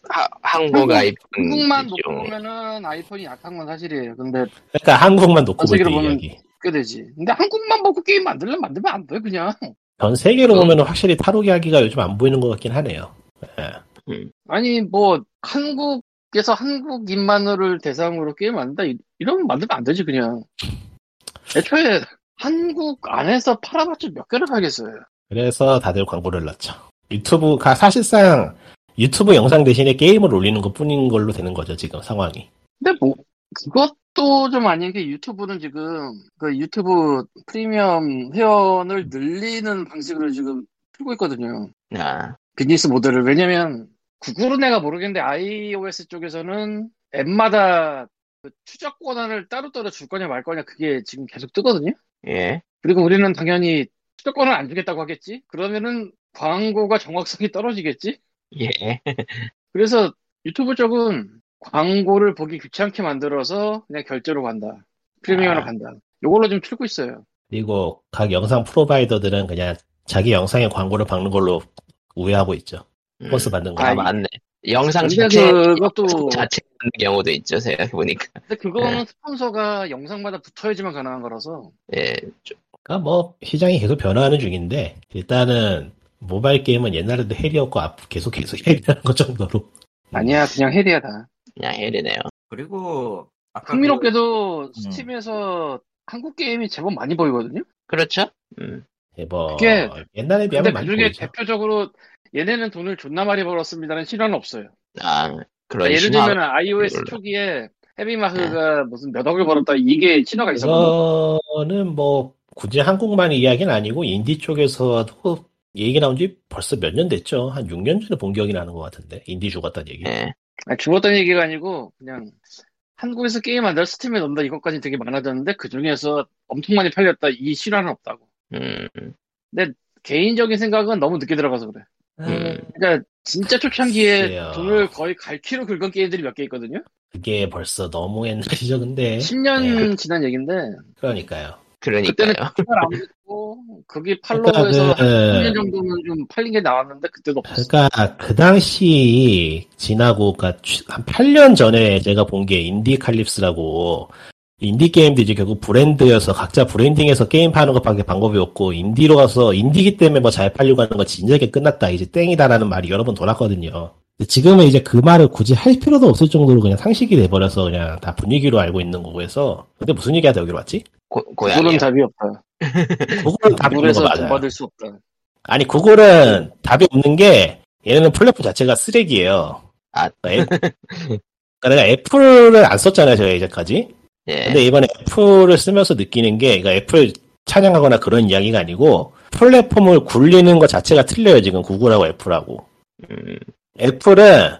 하- 한국 한국- 아이폰 한국만 좀- 놓고 보면은 아이폰이 약한 건 사실이에요. 근데 그러니까 한국만 놓고 볼때 보면- 이야기. 꽤 되지. 근데 한국만 보고 게임 만들려면 만들면 안 돼, 그냥. 전 세계로 음. 보면 확실히 탈옥이 하기가 요즘 안 보이는 것 같긴 하네요. 예. 아니, 뭐, 한국에서 한국인만을 대상으로 게임 만든다, 이- 이러면 만들면 안 되지, 그냥. 애초에 한국 안에서 팔아봤자 몇 개를 팔겠어요. 그래서 다들 광고를 넣죠. 유튜브가 사실상 유튜브 영상 대신에 게임을 올리는 것 뿐인 걸로 되는 거죠, 지금 상황이. 근데 뭐, 그것도 좀 아닌 게 유튜브는 지금, 그 유튜브 프리미엄 회원을 늘리는 방식으로 지금 풀고 있거든요. 아, 비즈니스 모델을. 왜냐면, 구글은 내가 모르겠는데, iOS 쪽에서는 앱마다 그 추적 권한을 따로따로 줄 거냐 말 거냐, 그게 지금 계속 뜨거든요? 예. 그리고 우리는 당연히 추적권을 안 주겠다고 하겠지? 그러면은 광고가 정확성이 떨어지겠지? 예. 그래서 유튜브 쪽은 광고를 보기 귀찮게 만들어서 그냥 결제로 간다. 프리미엄으로 아. 간다. 요걸로 좀 틀고 있어요. 그리고 각 영상 프로바이더들은 그냥 자기 영상에 광고를 박는 걸로 우회하고 있죠. 버스 받는 거. 아, 아이, 맞네. 영상 자체, 그것도, 자체 받는 경우도 있죠, 생각해보니까. 근데 그거는 네. 스폰서가 영상마다 붙어야지만 가능한 거라서. 예. 좀- 그러니까 뭐 시장이 계속 변화하는 중인데 일단은 모바일 게임은 옛날에도 헬이었고 앞 계속 계속 헬이라는 것 정도로 아니야, 그냥 헬이야, 다. 그냥 헬이네요. 그리고, 아까 흥미롭게도 스팀에서 한국 게임이 제법 많이 보이거든요? 그렇죠? 음. 예, 뭐 그게- 옛날에 비하면 많이 그 중에 보이죠. 대표적으로 얘네는 돈을 존나 많이 벌었습니다는 실화는 없어요. 아, 그런 예를. 들면 iOS 이걸로. 초기에 헤비마크가 무슨 몇 억을 벌었다 이게 신화가 있었거든. 이거는 뭐 굳이 한국만 이야기는 아니고 인디 쪽에서도 얘기 나온 지 벌써 몇 년 됐죠. 한 6년 전에 본 기억이 나는 것 같은데 인디 죽었다는 얘기. 예. 아니, 죽었다는 얘기가 아니고 그냥 한국에서 게임 만들어 스팀에 넣는다 이것까지 되게 많아졌는데 그 중에서 엄청 많이 팔렸다 이 실화는 없다고. 음. 개인적인 생각은 너무 늦게 들어가서 그래. 음. 그러니까 진짜 초창기에 글쎄요. 돈을 거의 갈퀴로 긁은 게임들이 몇 개 있거든요. 그게 벌써 너무 옛날이죠. 근데 10년 지난 얘기인데 그러니까요. 그러니까요. 그때는 정말 안 거기 그러니까 팔로우에서 그- 3년 정도는 좀 팔린 게 나왔는데 그때도 없었어. 그러니까 그 당시 지나고 그러니까 취- 한 8년 전에 제가 본 게 인디 칼립스라고 인디 게임들이 결국 브랜드여서 각자 브랜딩해서 게임 파는 것밖에 방법이 없고 인디로 가서 인디기 때문에 뭐 잘 팔려고 하는 거 진작에 끝났다 이제 땡이다라는 말이 여러 번 돌았거든요. 지금은 이제 그 말을 굳이 할 필요도 없을 정도로 그냥 상식이 돼버려서 그냥 다 분위기로 알고 있는 거고 해서 근데 무슨 얘기하다 여기로 왔지? 고, 구글은 고양이. 답이 없다. 구글은 <laughs> 답이 없는 맞아요. 받을 수 없다. 아니 구글은 답이 없는 게 얘네는 플랫폼 자체가 쓰레기예요. 아. 그러니까 애- 그러니까 내가 애플을 안 썼잖아요, 제가 이제까지. 예. 근데 이번에 애플을 쓰면서 느끼는 게, 그러니까 애플 찬양하거나 그런 이야기가 아니고 플랫폼을 굴리는 것 자체가 틀려요, 지금 구글하고 애플하고. 음. 애플은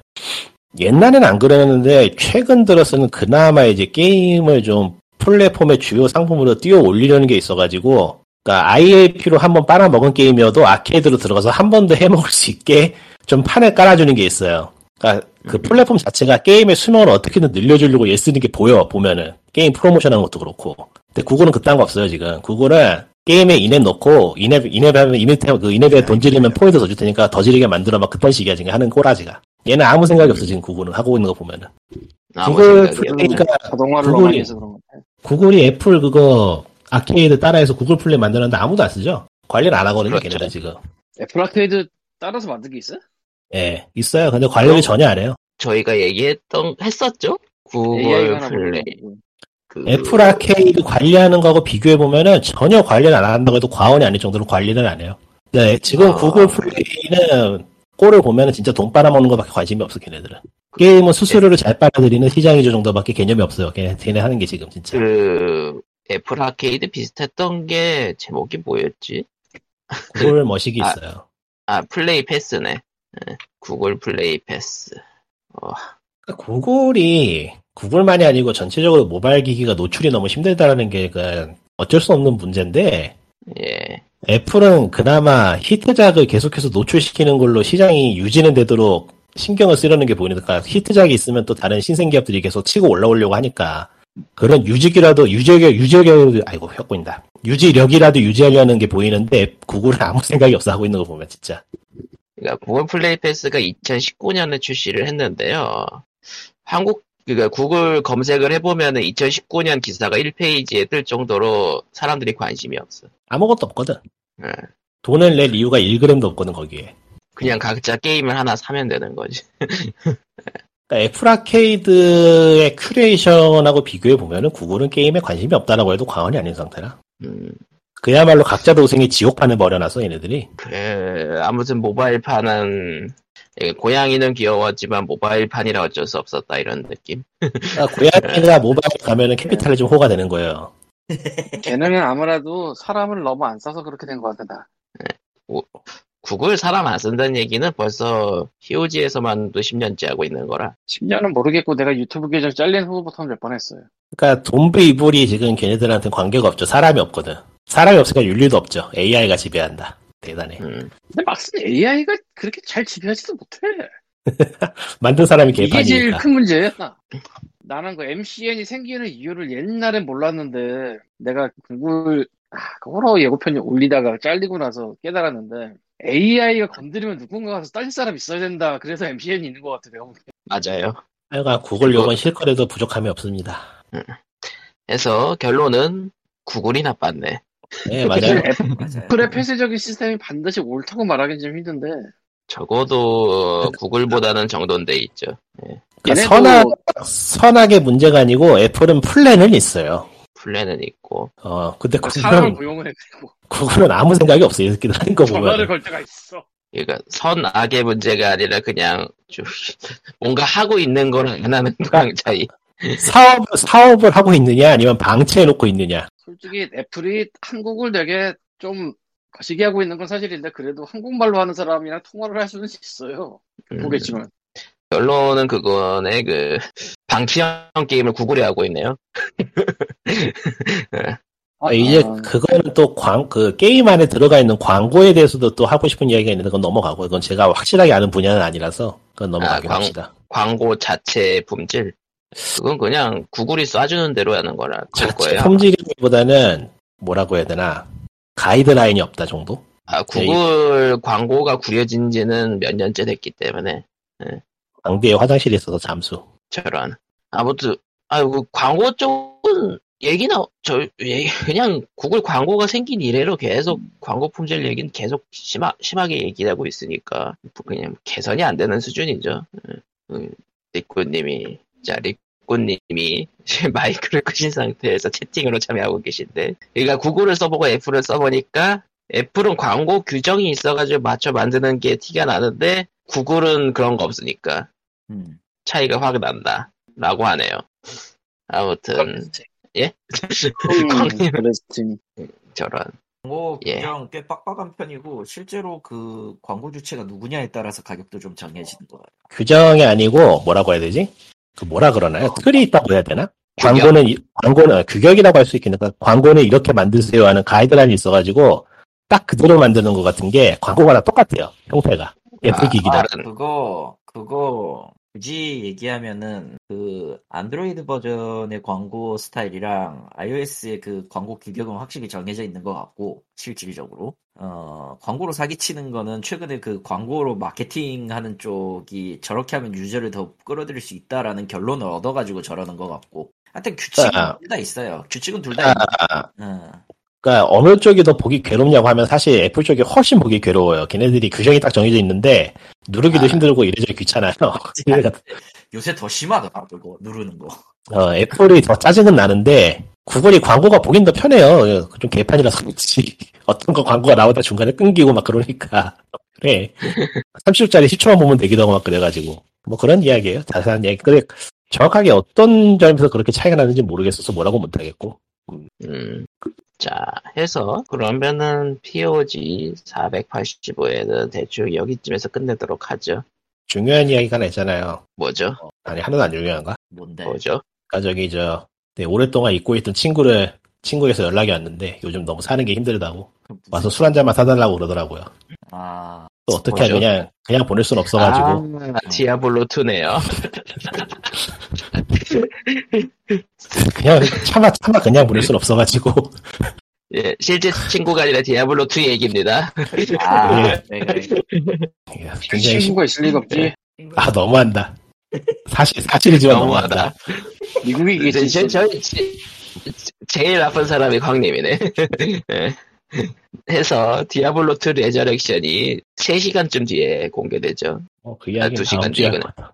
옛날에는 안 그랬는데 최근 들어서는 그나마 이제 게임을 좀 플랫폼의 주요 상품으로 띄워 올리려는 게 있어가지고 그러니까 IAP로 한번 빨아먹은 게임이어도 아케이드로 들어가서 한 번 더 해먹을 수 있게 좀 판을 깔아주는 게 있어요. 그러니까 그 플랫폼 자체가 게임의 수명을 어떻게든 늘려주려고 애쓰는 게 보여 보면은 게임 프로모션하는 것도 그렇고. 근데 구글은 그딴 거 없어요 지금. 구글은 게임에 in-app 넣고 in-app in-app 하면 in-app 그 in-app에 돈 지르면 포인트 더 줄 테니까 더 지르게 만들어 막 그딴 식이야 지금 하는 꼬라지가. 얘는 아무 생각이 없어 지금 구글은 하고 있는 거 보면은. 아무 구글 그러니까 자동화를 구글이- 많이 해서 그런. 구글이 애플 그거 아케이드 따라해서 구글 플레이 만드는데 아무도 안 쓰죠. 관리를 안 하거든요 그렇죠. 걔네들 지금. 애플 아케이드 따라서 만든 게 있어? 예 있어요. 근데 관리를 전혀 안 해요. 저희가 얘기했던 했었죠. 구글 플레이. 그 애플 아케이드 관리하는 거하고 비교해 보면은 전혀 관리를 안 한다고 해도 과언이 아닐 정도로 관리를 안 해요. 네, 지금 아. 구글 플레이는 꼴을 보면은 진짜 돈 빨아먹는 것밖에 관심이 없어 걔네들은. 게임은 수수료를 잘 빨아들이는 시장이죠 정도밖에 개념이 없어요. 걔네, 걔네 하는 게 지금 진짜. 그 애플 아케이드 비슷했던 게 제목이 뭐였지? 구글 머시기 아. 있어요. 아 플레이 패스네. 예, 구글 플레이 패스. 어, 그러니까 구글이 구글만이 아니고 전체적으로 모바일 기기가 노출이 너무 힘들다라는 게그 어쩔 수 없는 문제인데 예. 애플은 그나마 히트작을 계속해서 노출시키는 걸로 시장이 유지는 되도록 신경을 쓰려는 게 보이니까 히트작이 있으면 또 다른 신생 기업들이 계속 치고 올라오려고 하니까 그런 유지기라도 유지력 유지력 아이고 혀 꼬인다 유지력이라도 유지하려는 게 보이는데 구글은 아무 생각이 없어 하고 있는 거 보면 진짜 그러니까 구글 플레이 패스가 2019년에 출시를 했는데요. 한국 그러니까 구글 검색을 해보면은 2019년 기사가 1페이지에 뜰 정도로 사람들이 관심이 없어. 아무것도 없거든 예. 돈을 낼 이유가 1g도 없거든 거기에 그냥 각자 게임을 하나 사면 되는 거지. 그러니까 애플 아케이드의 큐레이션하고 비교해 보면은 구글은 게임에 관심이 없다라고 해도 과언이 아닌 상태라. 음, 그야말로 각자 도생의 지옥판을 벌여놔서 얘네들이. 그래 아무튼 모바일판은 예, 고양이는 귀여웠지만 모바일판이라 어쩔 수 없었다 이런 느낌. 그러니까 고양이가 모바일 가면은 캐피탈이 좀 호가 되는 거예요. 걔네는 아무래도 사람을 너무 안 써서 그렇게 된 것 같다. 구글 사람 안 쓴다는 얘기는 벌써 히오지에서만도 10년째 하고 있는 거라. 10년은 모르겠고 내가 유튜브 계정 잘린 후부터 몇 번 했어요. 그러니까 돈부 이불이 지금 걔네들한테 관계가 없죠. 사람이 없거든. 사람이 없으니까 윤리도 없죠. AI가 지배한다. 대단해. 음, 근데 막상 AI가 그렇게 잘 지배하지도 못해. <laughs> 만든 사람이 이게 제일 개판이니까. 큰 문제야. 나는 그 MCN이 생기는 이유를 옛날엔 몰랐는데 내가 구글 아, 그 호러 예고편 올리다가 잘리고 나서 깨달았는데 AI가 건드리면 누군가 가서 딸 사람 있어야 된다. 그래서 MCN이 있는 것 같아. 내가 보기엔. 맞아요. 하여간 구글 욕은 실컷해도 부족함이 없습니다. 해서 결론은 구글이 나빴네. 네, <laughs> 맞아요. 애플의 폐쇄적인 시스템이 반드시 옳다고 말하기는 좀 힘든데 적어도 구글보다는 정돈돼 있죠. 그러니까 얘네도- 선악, 선악의 문제가 아니고 애플은 플랜은 있어요. 플랜은 있고 어, 근데 사람을 구글은, 고용을 해가지고 구글은 아무 생각이 없어요. 이렇게 하는 거 전화를 보면. 걸 때가 있어. 그러니까 선악의 문제가 아니라 그냥 좀 뭔가 하고 있는 거랑 안 하는 거랑 차이. 사업, 사업을 하고 있느냐, 아니면 방치해 놓고 있느냐. 솔직히 애플이 한국을 되게 좀 거시기 하고 있는 건 사실인데 그래도 한국말로 하는 사람이랑 통화를 할 수는 있어요. 음, 보겠지만 결론은 그거네 그 방치형 게임을 구글이 하고 있네요. <laughs> 아, 이제 아, 그거는 또 광, 그 게임 안에 들어가 있는 광고에 대해서도 또 하고 싶은 이야기가 있는데 그건 넘어가고 그건 제가 확실하게 아는 분야는 아니라서 그건 넘어가긴 아, 광- 합시다. 광고 자체 품질. 그건 그냥 구글이 쏴주는 대로 하는 거라 그럴 자체 거예요. 품질이보다는 뭐라고 해야 되나 가이드라인이 없다 정도? 아, 구글 광고가 구려진 지는 몇 년째 됐기 때문에 방비에 화장실이 있어서 잠수. 저런. 아무튼 아이고 그 광고 쪽은 얘기나 저 그냥 구글 광고가 생긴 이래로 계속 광고 품질 얘기는 계속 심하, 심하게 얘기하고 있으니까 그냥 개선이 안 되는 수준이죠. 음, 리꾸님이 자 리꾸님이 <laughs> 마이크를 끄신 상태에서 채팅으로 참여하고 계신데 그러니까 구글을 써보고 애플을 써보니까 애플은 광고 규정이 있어가지고 맞춰 만드는 게 티가 나는데 구글은 그런 거 없으니까 음. 차이가 확 난다. 라고 하네요. 아무튼, 예? 음, <laughs> 광님, 그레스팅 저런. 광고 예. 규정 꽤 빡빡한 편이고 실제로 그 광고 주체가 누구냐에 따라서 가격도 좀 정해지는 것 같아요. 규정이 아니고 뭐라고 해야 되지? 그 뭐라 그러나요? 틀이 있다고 해야 되나? 광고는 이- 광고는 규격이라고 할 수 있겠는가 광고는 이렇게 만드세요 하는 가이드라인이 있어가지고 딱 그대로 만드는 것 같은 게 광고가 다 똑같아요 형태가 애플 기기다 아, 다른- 그거 그거 굳이 얘기하면은 그 안드로이드 버전의 광고 스타일이랑 iOS의 그 광고 규격은 확실히 정해져 있는 것 같고 실질적으로. 어 광고로 사기치는 거는 최근에 그 광고로 마케팅하는 쪽이 저렇게 하면 유저를 더 끌어들일 수 있다라는 결론을 얻어가지고 저러는 것 같고. 하여튼 규칙은 아. 둘다 있어요. 규칙은 둘다 아, 있는 그러니까 어느 쪽이 더 보기 괴롭냐고 하면 사실 애플 쪽이 훨씬 보기 괴로워요 걔네들이 규정이 딱 정해져 있는데 누르기도 아. 힘들고 이래저래 귀찮아요 <laughs> 요새 더 심하더라 그거 누르는 거 어, 애플이 더 짜증은 나는데 구글이 광고가 보긴 더 편해요. 좀 개판이라서 그렇지. <laughs> 어떤 거 광고가 나오다 중간에 끊기고 막 그러니까 그래. 30초짜리 10초만 보면 되기도 하고 막 그래가지고 뭐 그런 이야기예요. 자세한 이야기. 근데 정확하게 어떤 점에서 그렇게 차이가 나는지 모르겠어서 뭐라고 못하겠고. 음. 자, 해서 그러면은 POG 485에는 대충 여기쯤에서 끝내도록 하죠. 중요한 이야기가 하나 있잖아요. 뭐죠? 아니 하나도 안 중요한가? 뭔데 뭐죠? 그러니까 저기 저 네, 오랫동안 잊고 있던 친구를 친구에서 연락이 왔는데 요즘 너무 사는 게 힘들다고 와서 술 한 잔만 사달라고 그러더라고요. 아 또 어떻게 뭐죠? 그냥 그냥 보낼 순 없어가지고 아, 디아블로 2네요. <laughs> 그냥 차마 차마 그냥 보낼 순 없어가지고 <laughs> 예, 실제 친구가 아니라 디아블로 2 얘기입니다. 아, <laughs> 예. 네, 그래. 굉장히 심- 친구가 있을 리가 없지. 아 너무한다. 사실 사실이지만 너무하다. 너무하다. 미국이겠지. 제, 저, 제, 제일 나쁜 사람이 광님이네. 예. 해서 디아블로 2 레저렉션이 3시간쯤 뒤에 공개되죠. 어, 그 이야기는 다음 주에.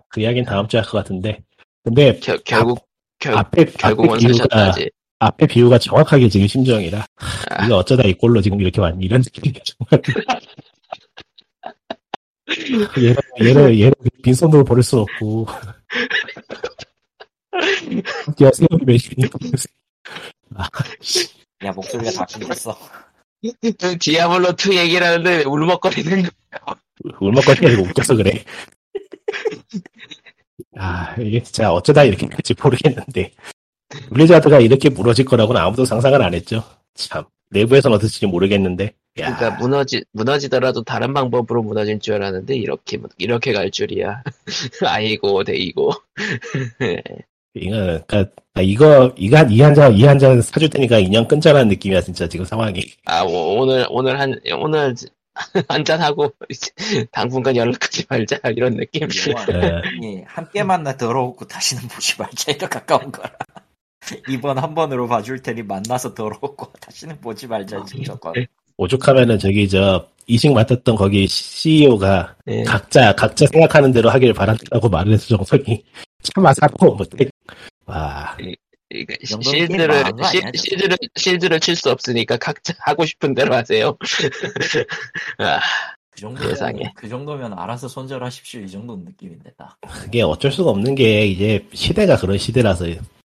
그 이야기는 다음 주에 할 것 같은데. 근데 겨, 결국 결, 앞에 결국은 앞에 비유가. 앞에 비유가 정확하게 지금 심정이라 아. 이거 어쩌다 이 꼴로 지금 이렇게 왔니 이런 느낌이 정말. <laughs> 얘를 얘를 얘를 빈손으로 보낼 수 없고. 야 세월이 몇이니까 야 목소리가 다 끊겼어. <laughs> 디아블로 2 얘기를 하는데 울먹거리는 거. 울먹거리는 게 웃겨서 그래. <laughs> 아, 이게 진짜 어쩌다 이렇게 될지 모르겠는데. 블리자드가 이렇게 무너질 거라고는 아무도 상상을 안 했죠. 참. 내부에서는 어떨지 모르겠는데. 야, 그러니까 무너지 무너지더라도 다른 방법으로 무너질 줄 알았는데 이렇게 이렇게 갈 줄이야. <laughs> 아이고 데이고. 이거, 그러니까 이거, 이거 한, 이 한 잔, 이 한 잔 사줄 테니까 인연 끊자라는 느낌이야, 진짜 지금 상황이. 아 오- 오늘 오늘 한 오늘 <laughs> 한 잔 하고 당분간 연락하지 말자 이런 느낌. 예. 예, 함께 만나 더러웠고 다시는 보지 말자 이거 가까운 거라. <laughs> 이번 한 번으로 봐줄 테니 만나서 더러웠고 다시는 보지 말자 저건. 오죽하면은 저기 저, 이식 맡았던 거기 CEO가 예. 각자, 각자 생각하는 대로 하길 바란다고 말을 했을 정성이 <laughs> 참아 사고 못해. 와, 그러니까 실드를 거 실- 아니야? 실드를 실드를 칠 수 없으니까 각자 <laughs> 하고 싶은 대로 하세요. <laughs> 아, 그 정도면 세상에. 그 정도면 알아서 손절하십시오 이 정도 느낌인데 딱. 그게 어쩔 수가 없는 게 이제 시대가 그런 시대라서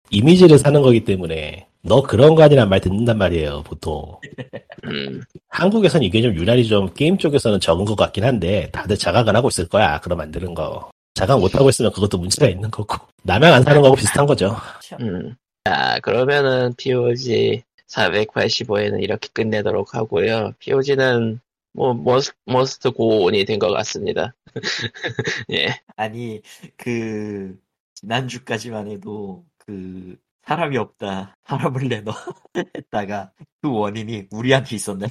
이미지를 사는 거기 때문에 너 그런 거 아니란 말 듣는단 말이에요, 보통. <laughs> 음, 한국에선 이게 좀 유난히 좀 게임 쪽에서는 적은 것 같긴 한데 다들 자각은 하고 있을 거야, 그런 만드는 거. 자각 못 하고 있으면 그것도 문제가 있는 거고. 남양 안 사는 거하고 비슷한 거죠. 음. 자 그러면은 POG 485에는 이렇게 끝내도록 하고요. POG는 뭐 mus-, must go on이 된 것 같습니다. <laughs> 예. 아니 그 지난주까지만 해도 그 사람이 없다 사람을 내놔 했다가 그 원인이 우리한테 있었네.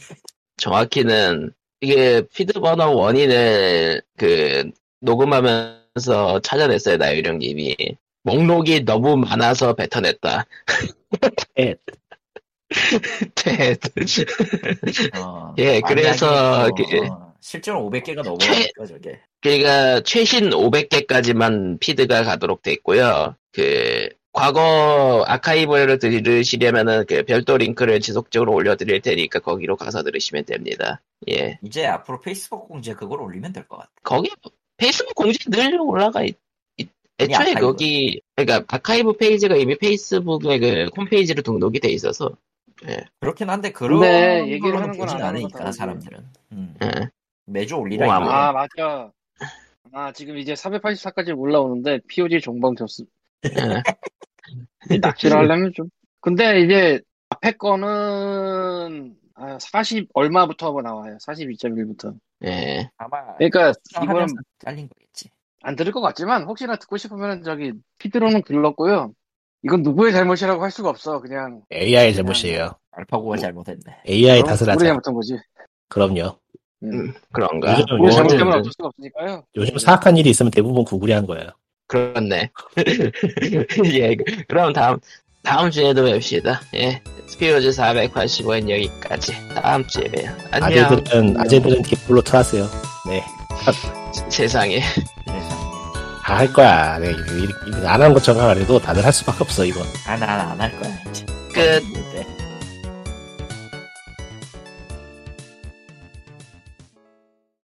정확히는 이게 피드버너 원인을 그 녹음하면서 찾아냈어요 나유령님이 목록이 너무 많아서 뱉어냈다. 텟. 텟. 어, 예, 그래서 만약에, 그- 어, 실제로 500개가 넘어가니까 저게. 그러니까 최신 500개까지만 피드가 가도록 돼 있고요. 그 과거 아카이브를 들으시려면은 그 별도 링크를 지속적으로 올려드릴 테니까 거기로 가서 들으시면 됩니다. 예, 이제 앞으로 페이스북 공지에 그걸 올리면 될 것 같아. 거기 페이스북 공지 늘 올라가 있. 있- 애초에 아카이브. 거기 그러니까 아카이브 페이지가 이미 페이스북에 그 홈페이지로 등록이 돼 있어서 그렇긴 한데 그런 근데 얘기를 하는 건 거다, 사람들은. 음. 예. 매주 올리라 오, 아, 맞아. 아, 지금 이제 484까지 올라오는데, POG 종방 줬음. 예. <laughs> 낚시를 하려면 좀. 근데 이제 앞에 거는 아, 40 얼마부터 나와요? 42.1부터. 예. 아마 그러니까 이거는 잘린 거겠지. 안 들을 것 같지만 혹시나 듣고 싶으면 저기 피드로는 불렀고요. 이건 누구의 잘못이라고 할 수가 없어. 그냥 AI 잘못이에요. 알파고가 잘못했네. AI 탓을 우리 하자. 잘못한 거지. 그럼요. 음, 그런가. 요즘- 우리 잘못하면 어쨌든 어쩔 수가 없으니까요. 요즘 사악한 일이 있으면 대부분 구글이 한 거예요. 그렇네. <laughs> 예, 그럼 다음, 다음 주에도 뵙시다. 예. 스피로즈 485엔 여기까지. 다음 주에 봬요. 안녕. 아재들은 아재들은 뒷불로 틀었어요. 네. <laughs> 세상에. 다 할 거야. 네, 안한 것처럼 안 해도 다들 할 수밖에 없어 이거. 아, 난안할 거야. 끝. 네.